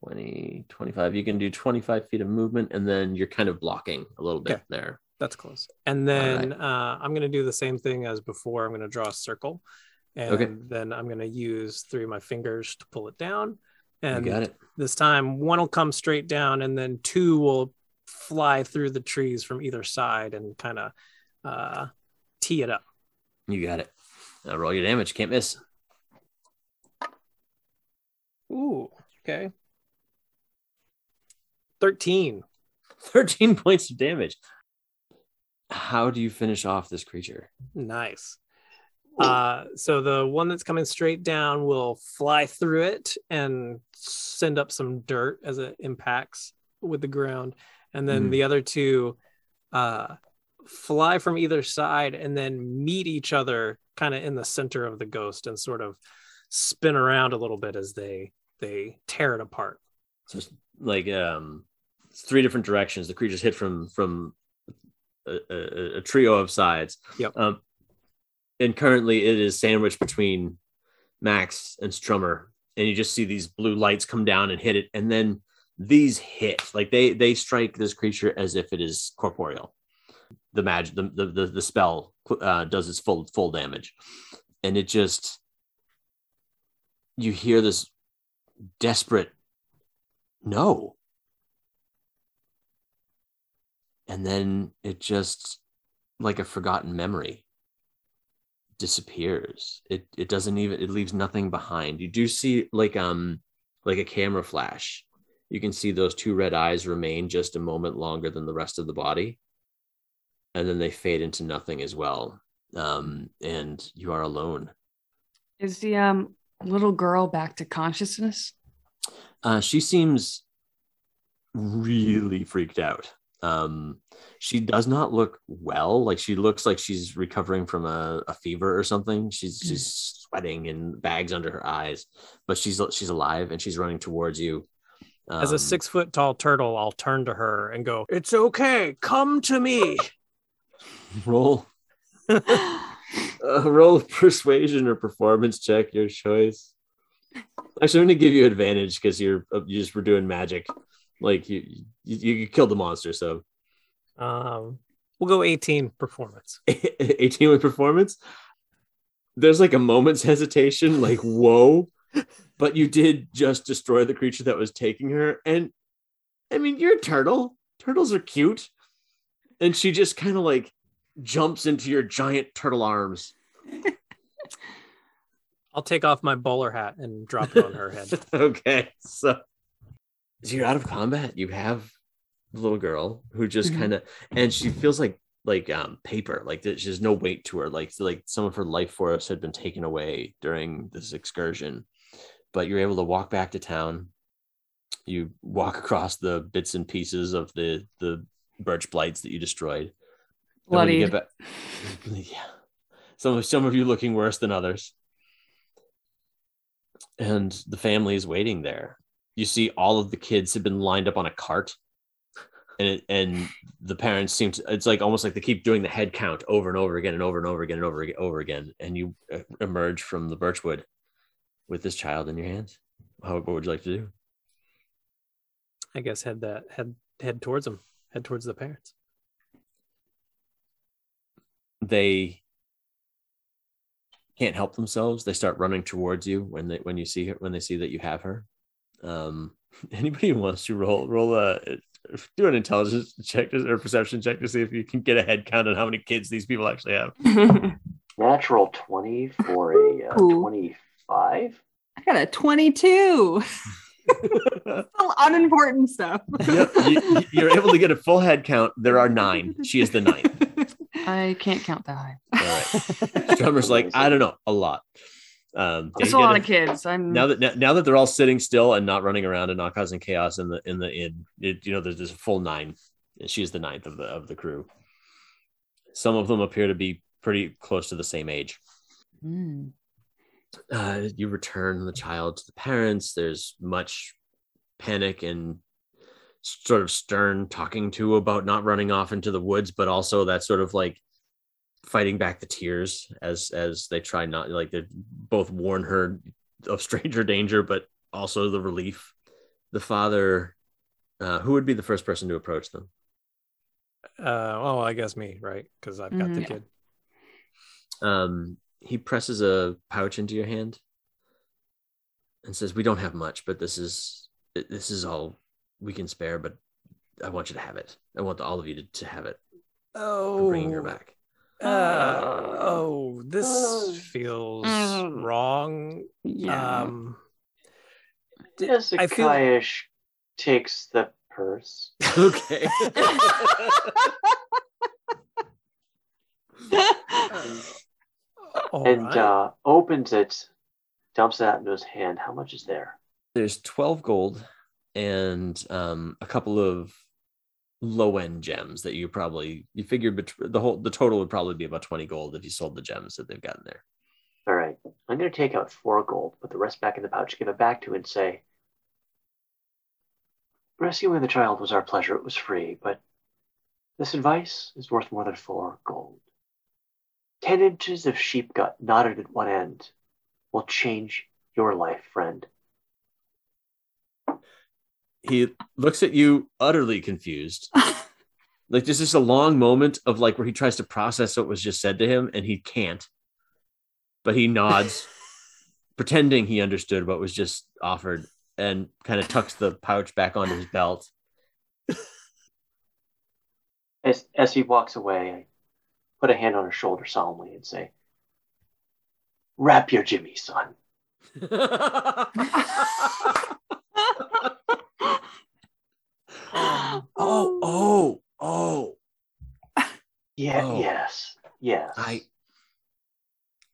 20, 25. You can do 25 feet of movement, and then you're kind of blocking a little bit Okay. there. That's close. And then uh, I'm going to do the same thing as before. I'm going to draw a circle. And Okay. then I'm going to use three of my fingers to pull it down. You And got it. this time, one will come straight down, and then two will fly through the trees from either side and kind of uh, tee it up. You got it. Now roll your damage. Can't miss. Ooh, okay. 13. 13 <laughs> points of damage. How do you finish off this creature? Nice. Uh, so the one that's coming straight down will fly through it and send up some dirt as it impacts with the ground. And then Mhm. the other two uh, fly from either side and then meet each other kind of in the center of the ghost and sort of spin around a little bit as they they tear it apart. So it's like um, it's three different directions. The creature's hit from from a, a, a trio of sides. Yep. Um, and currently, it is sandwiched between Max and Strummer, and you just see these blue lights come down and hit it, and then these hit like they they strike this creature as if it is corporeal. The magic, the the the, the spell uh, does its full full damage, and it just you hear this desperate no. And then it just like a forgotten memory disappears. It it doesn't even it leaves nothing behind. You do see like um like a camera flash. You can see those two red eyes remain just a moment longer than the rest of the body. And then they fade into nothing as well. Um and you are alone. Is the um little girl back to consciousness? Uh, she seems really freaked out. Um, she does not look well. Like she looks like she's recovering from a, a fever or something. She's Mm. she's sweating and bags under her eyes, but she's she's alive and she's running towards you. As a Um, six foot tall turtle, I'll turn to her and go, It's okay. Come to me. <laughs> roll uh, roll persuasion or performance check, your choice. Actually, I'm gonna give you advantage because you're uh, you just were doing magic, like you you, you killed the monster. So Um, we'll go 18 performance. <laughs> 18 with performance. There's like a moment's hesitation, like whoa, but you did just destroy the creature that was taking her. And I mean, you're a turtle. Turtles are cute, and she just kind of like jumps into your giant turtle arms. <laughs> I'll take off my bowler hat and drop it on her head. <laughs> okay, so so you're out of combat. You have the little girl who just Mhm. kind of, and she feels like like um paper. Like there's there's no weight to her. Like like some of her life force had been taken away during this excursion. But you're able to walk back to town. You walk across the bits and pieces of the the birch blights that you destroyed. Bloody. you back, <laughs> yeah, some of some of you looking worse than others. And the family is waiting there. You see, all of the kids have been lined up on a cart, and it, and the parents seem to. It's like almost like they keep doing the head count over and over again and over and over again and over again, over again. And you uh, emerge from the birchwood with this child in your hands. How what would you like to do? I guess head that head head towards them. Head towards the parents. they can't help themselves. They start running towards you when they when you see her when they see that you have her. Um, <laughs> anybody who wants to roll roll a do an intelligence check to- or perception check to see if you can get a head count on how many kids these people actually have. <laughs> Natural 20 for a uh, 25. I got a 22. <laughs> All unimportant stuff. yep, you, you're able to get a full head count. There are nine. She is the ninth. I can't count that high. All right. Strummer's like, I don't know, a lot. Um, That's a lot of kids. I'm now that now, now that they're all sitting still and not running around and not causing chaos in the in the inn, it, you know, there's, there's a full nine. And she's the ninth of the of the crew. Some of them appear to be pretty close to the same age. Mm. Uh, you return the child to the parents. There's much panic and sort of stern talking to about not running off into the woods, but also that sort of like fighting back the tears as as they try not like they both warn her of stranger danger, but also the relief. The father, uh, who would be the first person to approach them? Uh, oh, I guess me, right? Because I've got the Mhm. kid. Um, he presses a pouch into your hand and says, "We don't have much, but this is this is all we can spare. But I want you to have it. I want all of you to, to have it. I'm Oh, bringing her back." Uh, oh, this Uh, feels Mm. wrong. Yeah. Um, d- I feel- Hezekiah takes the purse. <laughs> Okay. all <laughs> and right. uh, opens it, dumps it out into his hand. How much is there? There's twelve gold and um, a couple of low end gems that you probably you figured bet- the whole the total would probably be about twenty gold if you sold the gems that they've gotten there. All right. I'm going to take out four gold, put the rest back in the pouch, give it back to and say, Rescuing the child was our pleasure. It was free, but this advice is worth more than four gold. Ten inches of sheep gut knotted at one end will change your life, friend. He looks at you utterly confused. <laughs> like this is a long moment of like where he tries to process what was just said to him and he can't. But he nods, <laughs> pretending he understood what was just offered, and kind of tucks the pouch back onto his belt. As, as he walks away, I put a hand on her shoulder solemnly and say, Wrap your Jimmy, son. <laughs> oh, oh, oh. Yeah, Oh. yes, yes. I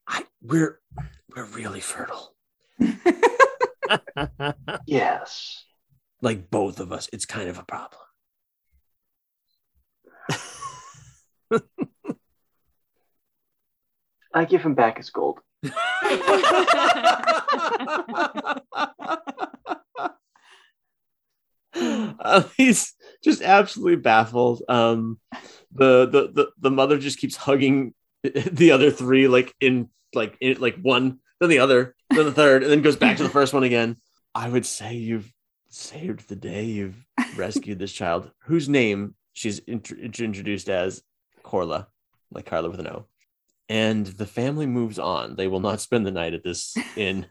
I we're we're really fertile. <laughs> Yes. like both of us, it's kind of a problem. I give him back his gold. <laughs> He's just absolutely baffled. Um, the, the the the mother just keeps hugging <laughs> the other three, like in like in like one, then the other, then the third, and then goes back to the first one again. I would say you've saved the day. You've rescued this child, whose name she's int- introduced as Corla, like Carla with an O. And the family moves on. They will not spend the night at this inn.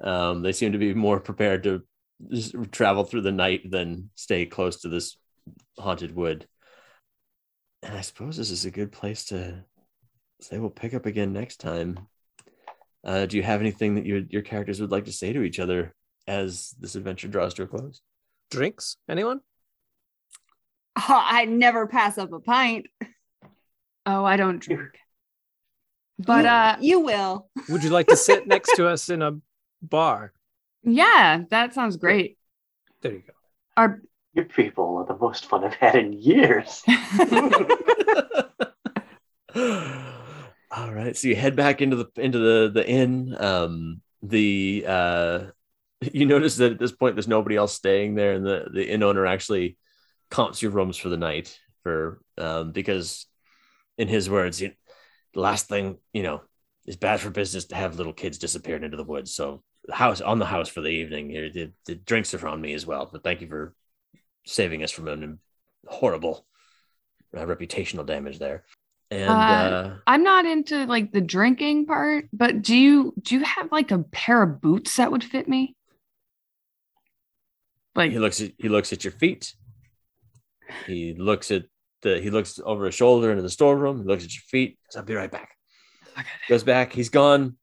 Um, they seem to be more prepared to travel through the night than stay close to this haunted wood. And I suppose this is a good place to say we'll pick up again next time. Uh, do you have anything that you, your characters would like to say to each other as this adventure draws to a close? Drinks? Anyone? Oh, I never pass up a pint. oh, I don't drink. <laughs> But you, uh you will. <laughs> Would you like to sit next to us in a bar? yeah, that sounds great. There you go. Our You people are the most fun I've had in years. <laughs> <laughs> All right, so you head back into the into the the inn. Um, the uh, you notice that at this point there's nobody else staying there, and the the inn owner actually comps your rooms for the night for um, because in his words, you, the last thing you know is bad for business to have little kids disappearing into the woods. So the house on the house for the evening. Here, the, the drinks are on me as well, but thank you for saving us from an horrible uh, reputational damage there. And Uh, uh, I'm not into like the drinking part, but do you do you have like a pair of boots that would fit me? Like he looks at he looks at your feet. He looks at the he looks over his shoulder into the storeroom. He looks at your feet. Says, I'll be right back. Okay. Goes back. He's gone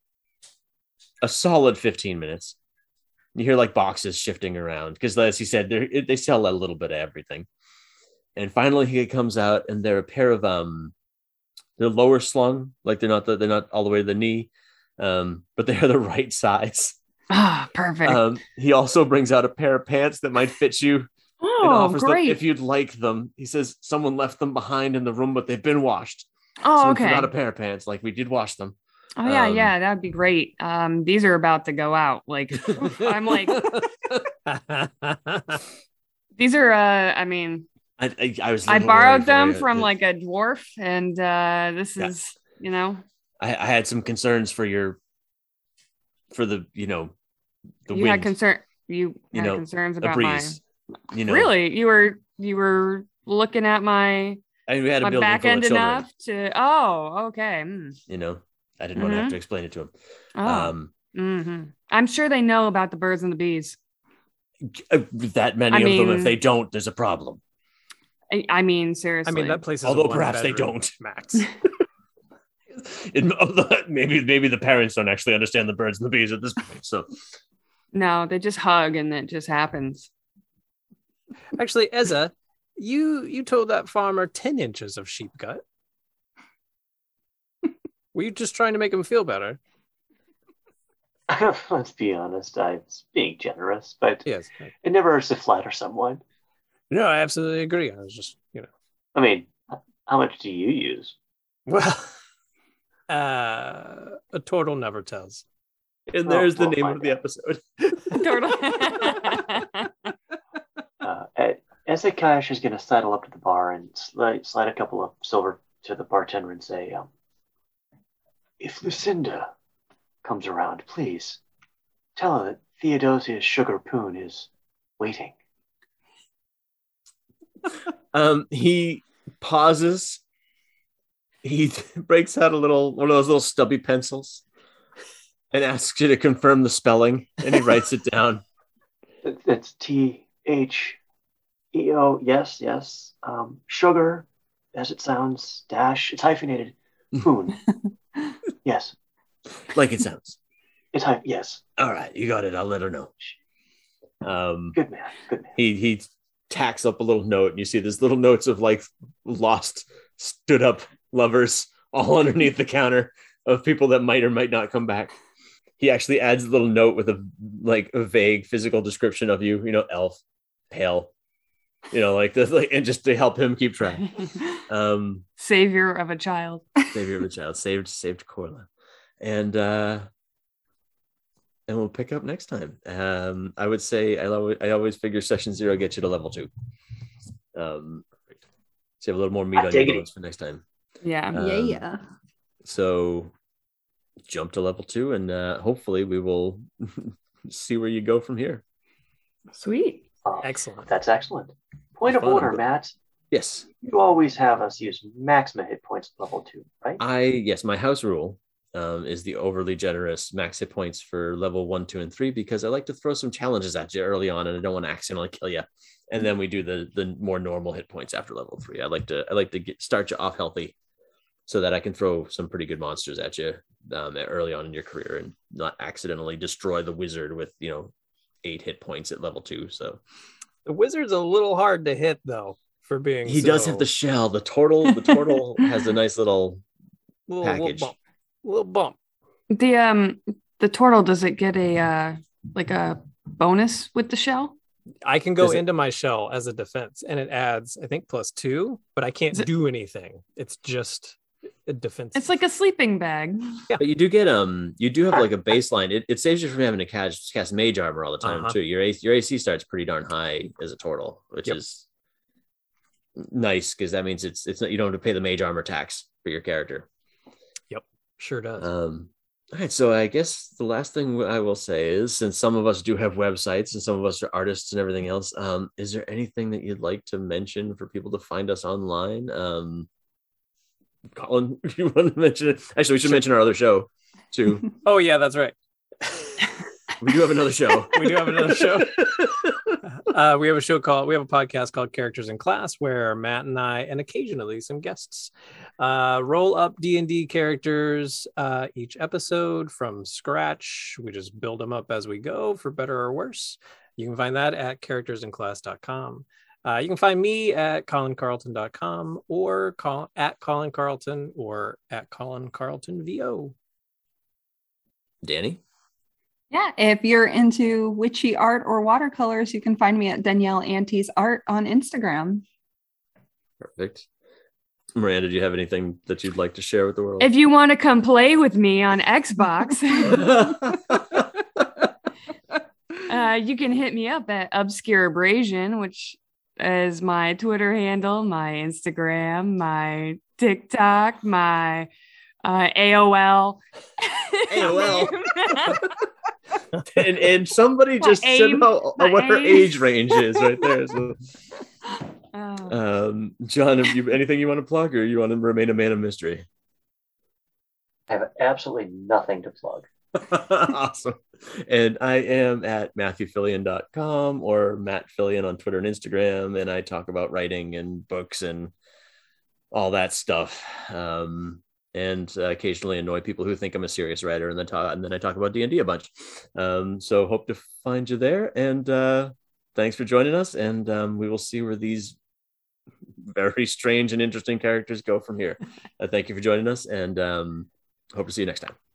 a solid 15 minutes. You hear like boxes shifting around because, as he said, they they sell a little bit of everything. And finally, he comes out, and they're a pair of um, they're lower slung, like they're not the, they're not all the way to the knee, um, but they're the <laughs> right size. ah, perfect. Um, he also brings out a pair of pants that might fit you and oh, offers great. them if you'd like them. He says someone left them behind in the room, but they've been washed. oh, so okay. forgot a pair of pants. Like we did wash them. Oh yeah, um, yeah, that'd be great. Um, these are about to go out. Like <laughs> I'm like <laughs> these are uh I mean, I, I, I was. I borrowed them from like a dwarf, and uh this Yeah. is, you know, I, I had some concerns for your, for the you know, the you wind, had concern you, you had know, concerns about breeze. You know, Really? You were you were looking at my I, mean, we had a my back end enough to oh, okay. mm. You know, I didn't want to have to explain it to him. Oh. Um, mhm. I'm sure they know about the birds and the bees. uh, that many I of them, if they don't, there's a problem. I, I mean, seriously. I mean, that place is Although one perhaps they don't. Max. <laughs> <laughs> It, maybe maybe the parents don't actually understand the birds and the bees at this point. So no, they just hug and it just happens. Actually, Ezra, you you told that farmer ten inches of sheep gut. Were you just trying to make him feel better? <laughs> Let's be honest, I was being generous, but Yes. it never hurts to flatter someone. No, I absolutely agree. I was just, you know, I mean, how much do you use? well, <laughs> uh, a turtle never tells. and Oh, there's the we'll name find of the out. episode. <laughs> Uh, A- Ezechiáš is going to sidle up to the bar and slide, slide a couple of silver to the bartender and say, um, If Lucinda comes around, please tell her that Theodosia's sugar poon is waiting. <laughs> Um, he pauses. He <laughs> breaks out a little one of those little stubby pencils and asks you to confirm the spelling, and he writes it down. <laughs> It- It's T H E O, yes, yes. Um, sugar, as it sounds, dash, it's hyphenated. Poon. Yes, like it sounds. it's hy- yes. All right, you got it. I'll let her know. Um, Good man, good man. he he tacks up a little note, and you see there's little notes of like lost, stood up lovers all <laughs> underneath the counter of people that might or might not come back. He actually adds a little note with a like a vague physical description of you, you know, elf, pale, you know, like this, like, and just to help him keep track. <laughs> Um, Savior of a child. savior of a child, saved, saved Corla, and uh, and we'll pick up next time. Um, I would say I always, I always figure session zero gets you to level two. Um, so you have a little more meat I on your bones for next time. Yeah. Um, yeah, yeah. So jump to level two, and uh, hopefully we will <laughs> see where you go from here. Sweet. Uh, Excellent. That's excellent. Point of order, Matt. Yes, You always have us use maximum hit points at level two, right? I yes, my house rule um, is the overly generous max hit points for level one, two, and three because I like to throw some challenges at you early on, and I don't want to accidentally kill you. And then we do the the more normal hit points after level three. I like to I like to get start you off healthy, so that I can throw some pretty good monsters at you um, early on in your career and not accidentally destroy the wizard with you know eight hit points at level two. So The wizard's a little hard to hit though, for being he does have the shell. The turtle the turtle <laughs> has a nice little little, little package. bump. Little bump. The um the turtle does it get a uh like a bonus with the shell? I can go Does it- into my shell as a defense, and it adds, I think, plus two, but I can't Is it- do anything. It's just a defense. It's like a sleeping bag. Yeah. But you do get um you do have like a <laughs> baseline. It, it saves you from having to cast cast mage armor all the time Uh-huh. too. Your AC, your AC starts pretty darn high as a turtle, which Yep. is nice because that means it's it's not you don't have to pay the mage armor tax for your character. Yep, sure does. Um all right, so I guess the last thing I will say is since some of us do have websites and some of us are artists and everything else, um, is there anything that you'd like to mention for people to find us online? Um Colin, <laughs> you want to mention it? Actually, we should Sure. mention our other show too. <laughs> oh yeah, that's right. We do have another show. <laughs> We do have another show. uh, we have a show called we have a podcast called characters in class where matt and i and occasionally some guests uh, roll up d&d characters uh, each episode from scratch we just build them up as we go for better or worse you can find that at charactersinclass.com uh, you can find me at colincarlton.com or call, at colin carlton or at colin carlton vo Danny? Yeah, if you're into witchy art or watercolors, you can find me at Danielle Antes Art on Instagram. Perfect. Miranda, do you have anything that you'd like to share with the world? If you want to come play with me on Xbox, <laughs> <laughs> uh, you can hit me up at Obscure Abrasion, which is my Twitter handle, my Instagram, my TikTok, my uh, AOL. AOL. <laughs> <laughs> and, and somebody My just said aim- how, my what her age range is right there. So, Oh. <laughs> um, John, have you anything you want to plug, or you want to remain a man of mystery? I have absolutely nothing to plug. <laughs> awesome. And I am at matthewphillion.com or Matt Phillion on Twitter and Instagram. And I talk about writing and books and all that stuff. Um, and uh, occasionally annoy people who think I'm a serious writer. And then talk, and then I talk about D&D a bunch. Um, so hope to find you there. And uh, thanks for joining us. And um, we will see where these very strange and interesting characters go from here. <laughs> Uh, thank you for joining us and um, hope to see you next time.